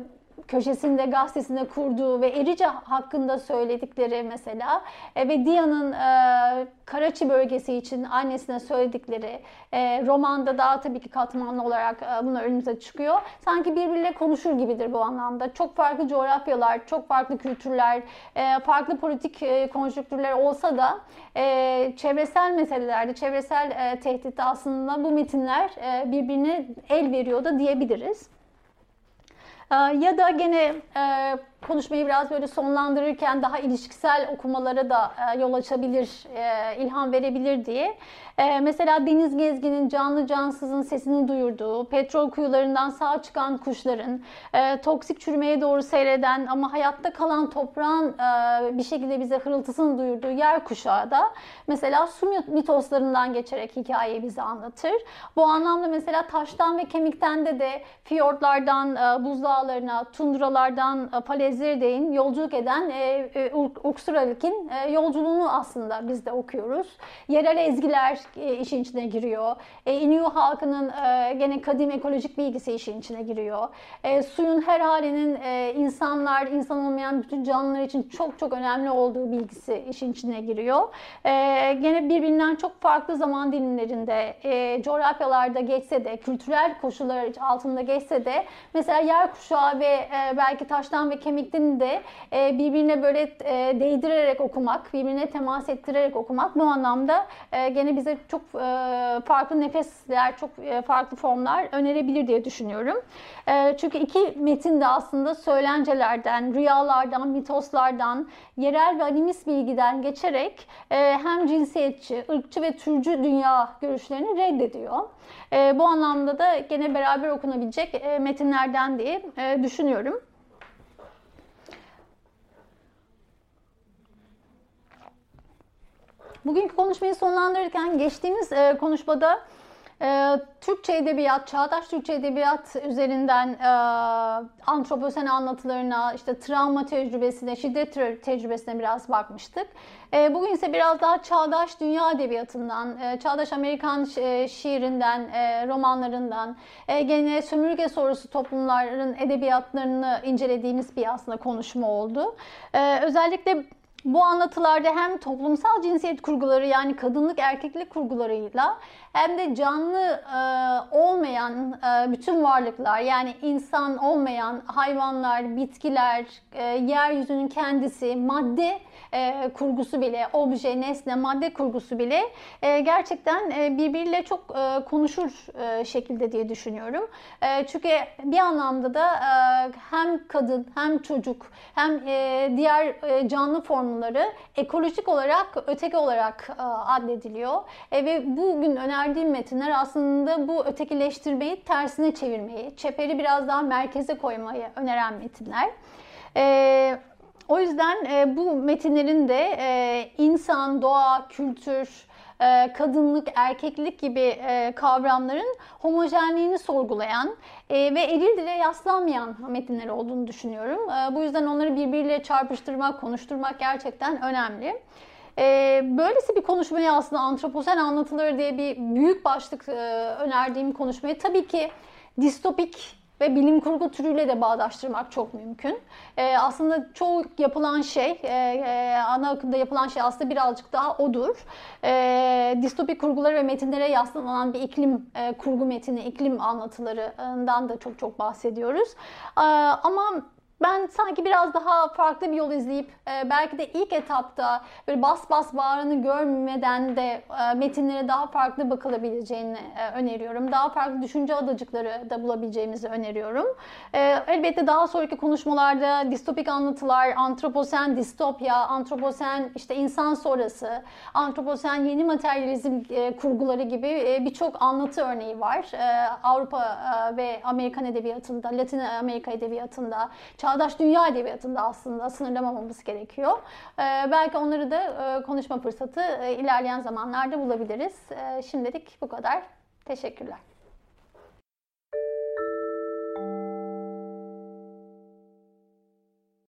köşesinde gazetesinde kurduğu ve Erice hakkında söyledikleri mesela e, ve Dia'nın e, Karaçi bölgesi için annesine söyledikleri e, romanda daha tabii ki katmanlı olarak e, bunlar önümüze çıkıyor. Sanki birbiriyle konuşur gibidir bu anlamda. Çok farklı coğrafyalar, çok farklı kültürler, e, farklı politik e, konjonktürler olsa da e, çevresel meselelerde, çevresel e, tehditte aslında bu metinler e, birbirine el veriyor da diyebiliriz. Ya da gene e, konuşmayı biraz böyle sonlandırırken daha ilişkisel okumalara da e, yol açabilir, e, ilham verebilir diye. E, mesela Deniz Gezgin'in canlı cansızın sesini duyurduğu, petrol kuyularından sağ çıkan kuşların, toksik çürümeye doğru seyreden ama hayatta kalan toprağın bir şekilde bize hırıltısını duyurduğu yer kuşağı da mesela su mitoslarından geçerek hikayeyi bize anlatır. Bu anlamda mesela taştan ve kemikten de de fiyortlardan e, buzdağlarına, tundralardan palezleri değin yolculuk eden e, e, Uksuralik'in e, yolculuğunu aslında biz de okuyoruz. Yerel ezgiler e, işin içine giriyor. E, Innu halkının e, gene kadim ekolojik bilgisi işin içine giriyor. E, suyun her halinin e, insanlar, insan olmayan bütün canlılar için çok çok önemli olduğu bilgisi işin içine giriyor. E, gene birbirinden çok farklı zaman dilimlerinde, e, coğrafyalarda geçse de, kültürel koşullar altında geçse de mesela yer kuşağı ve e, belki taştan ve kemikten de e, birbirine böyle e, değdirerek okumak, birbirine temas ettirerek okumak bu anlamda e, gene bize çok e, farklı nefesler, çok e, farklı formlar önerebilir diye düşünüyorum. E, çünkü iki metin de aslında söylencelerden, rüyalardan, mitoslardan, yerel ve animist bilgiden geçerek hem cinsiyetçi, ırkçı ve türcü dünya görüşlerini reddediyor. bu anlamda da gene beraber okunabilecek metinlerden diye düşünüyorum. Bugünkü konuşmayı sonlandırırken geçtiğimiz e, konuşmada e, Türkçe edebiyat, çağdaş Türkçe edebiyat üzerinden e, antroposen anlatılarına, işte travma tecrübesine, şiddet tecrübesine biraz bakmıştık. E, bugün ise biraz daha çağdaş dünya edebiyatından, e, çağdaş Amerikan e, şiirinden, e, romanlarından, e, gene sömürge sonrası toplumların edebiyatlarını incelediğimiz bir aslında konuşma oldu. E, özellikle bu anlatılarda hem toplumsal cinsiyet kurguları yani kadınlık erkeklik kurgularıyla hem de canlı e, olmayan e, bütün varlıklar yani insan olmayan hayvanlar, bitkiler, e, yeryüzünün kendisi, madde e, kurgusu bile, obje, nesne, madde kurgusu bile e, gerçekten e, birbiriyle çok e, konuşur e, şekilde diye düşünüyorum. E, çünkü bir anlamda da e, hem kadın hem çocuk hem e, diğer e, canlı formları ekolojik olarak öteki olarak e, adlediliyor. E, ve bugün önerdiğim metinler aslında bu ötekileştirmeyi tersine çevirmeyi, çeperi biraz daha merkeze koymayı öneren metinler. E, o yüzden e, bu metinlerin de e, insan, doğa, kültür, e, kadınlık, erkeklik gibi e, kavramların homojenliğini sorgulayan e, ve eril dile yaslanmayan metinler olduğunu düşünüyorum. E, bu yüzden onları birbiriyle çarpıştırmak, konuşturmak gerçekten önemli. E, böylesi bir konuşmayı aslında antroposen anlatıları diye bir büyük başlık e, önerdiğim konuşmayı tabii ki distopik ve bilim kurgu türüyle de bağdaştırmak çok mümkün. E, aslında çoğu yapılan şey, e, e, ana akımda yapılan şey aslında birazcık daha odur. E, distopik kurguları ve metinlere yaslanan bir iklim e, kurgu metini, iklim anlatılarından da çok çok bahsediyoruz. E, ama ben sanki biraz daha farklı bir yol izleyip e, belki de ilk etapta böyle bas bas bağrını görmeden de e, metinlere daha farklı bakılabileceğini e, öneriyorum. Daha farklı düşünce adacıkları da bulabileceğimizi öneriyorum. Elbette daha sonraki konuşmalarda distopik anlatılar, antroposen distopya, antroposen işte insan sonrası, antroposen yeni materyalizm kurguları gibi birçok anlatı örneği var. Avrupa ve Amerikan edebiyatında, Latin Amerika edebiyatında, çağdaş dünya edebiyatında aslında sınırlamamamız gerekiyor. Ee, belki onları da e, konuşma fırsatı e, ilerleyen zamanlarda bulabiliriz. E, şimdilik bu kadar. Teşekkürler.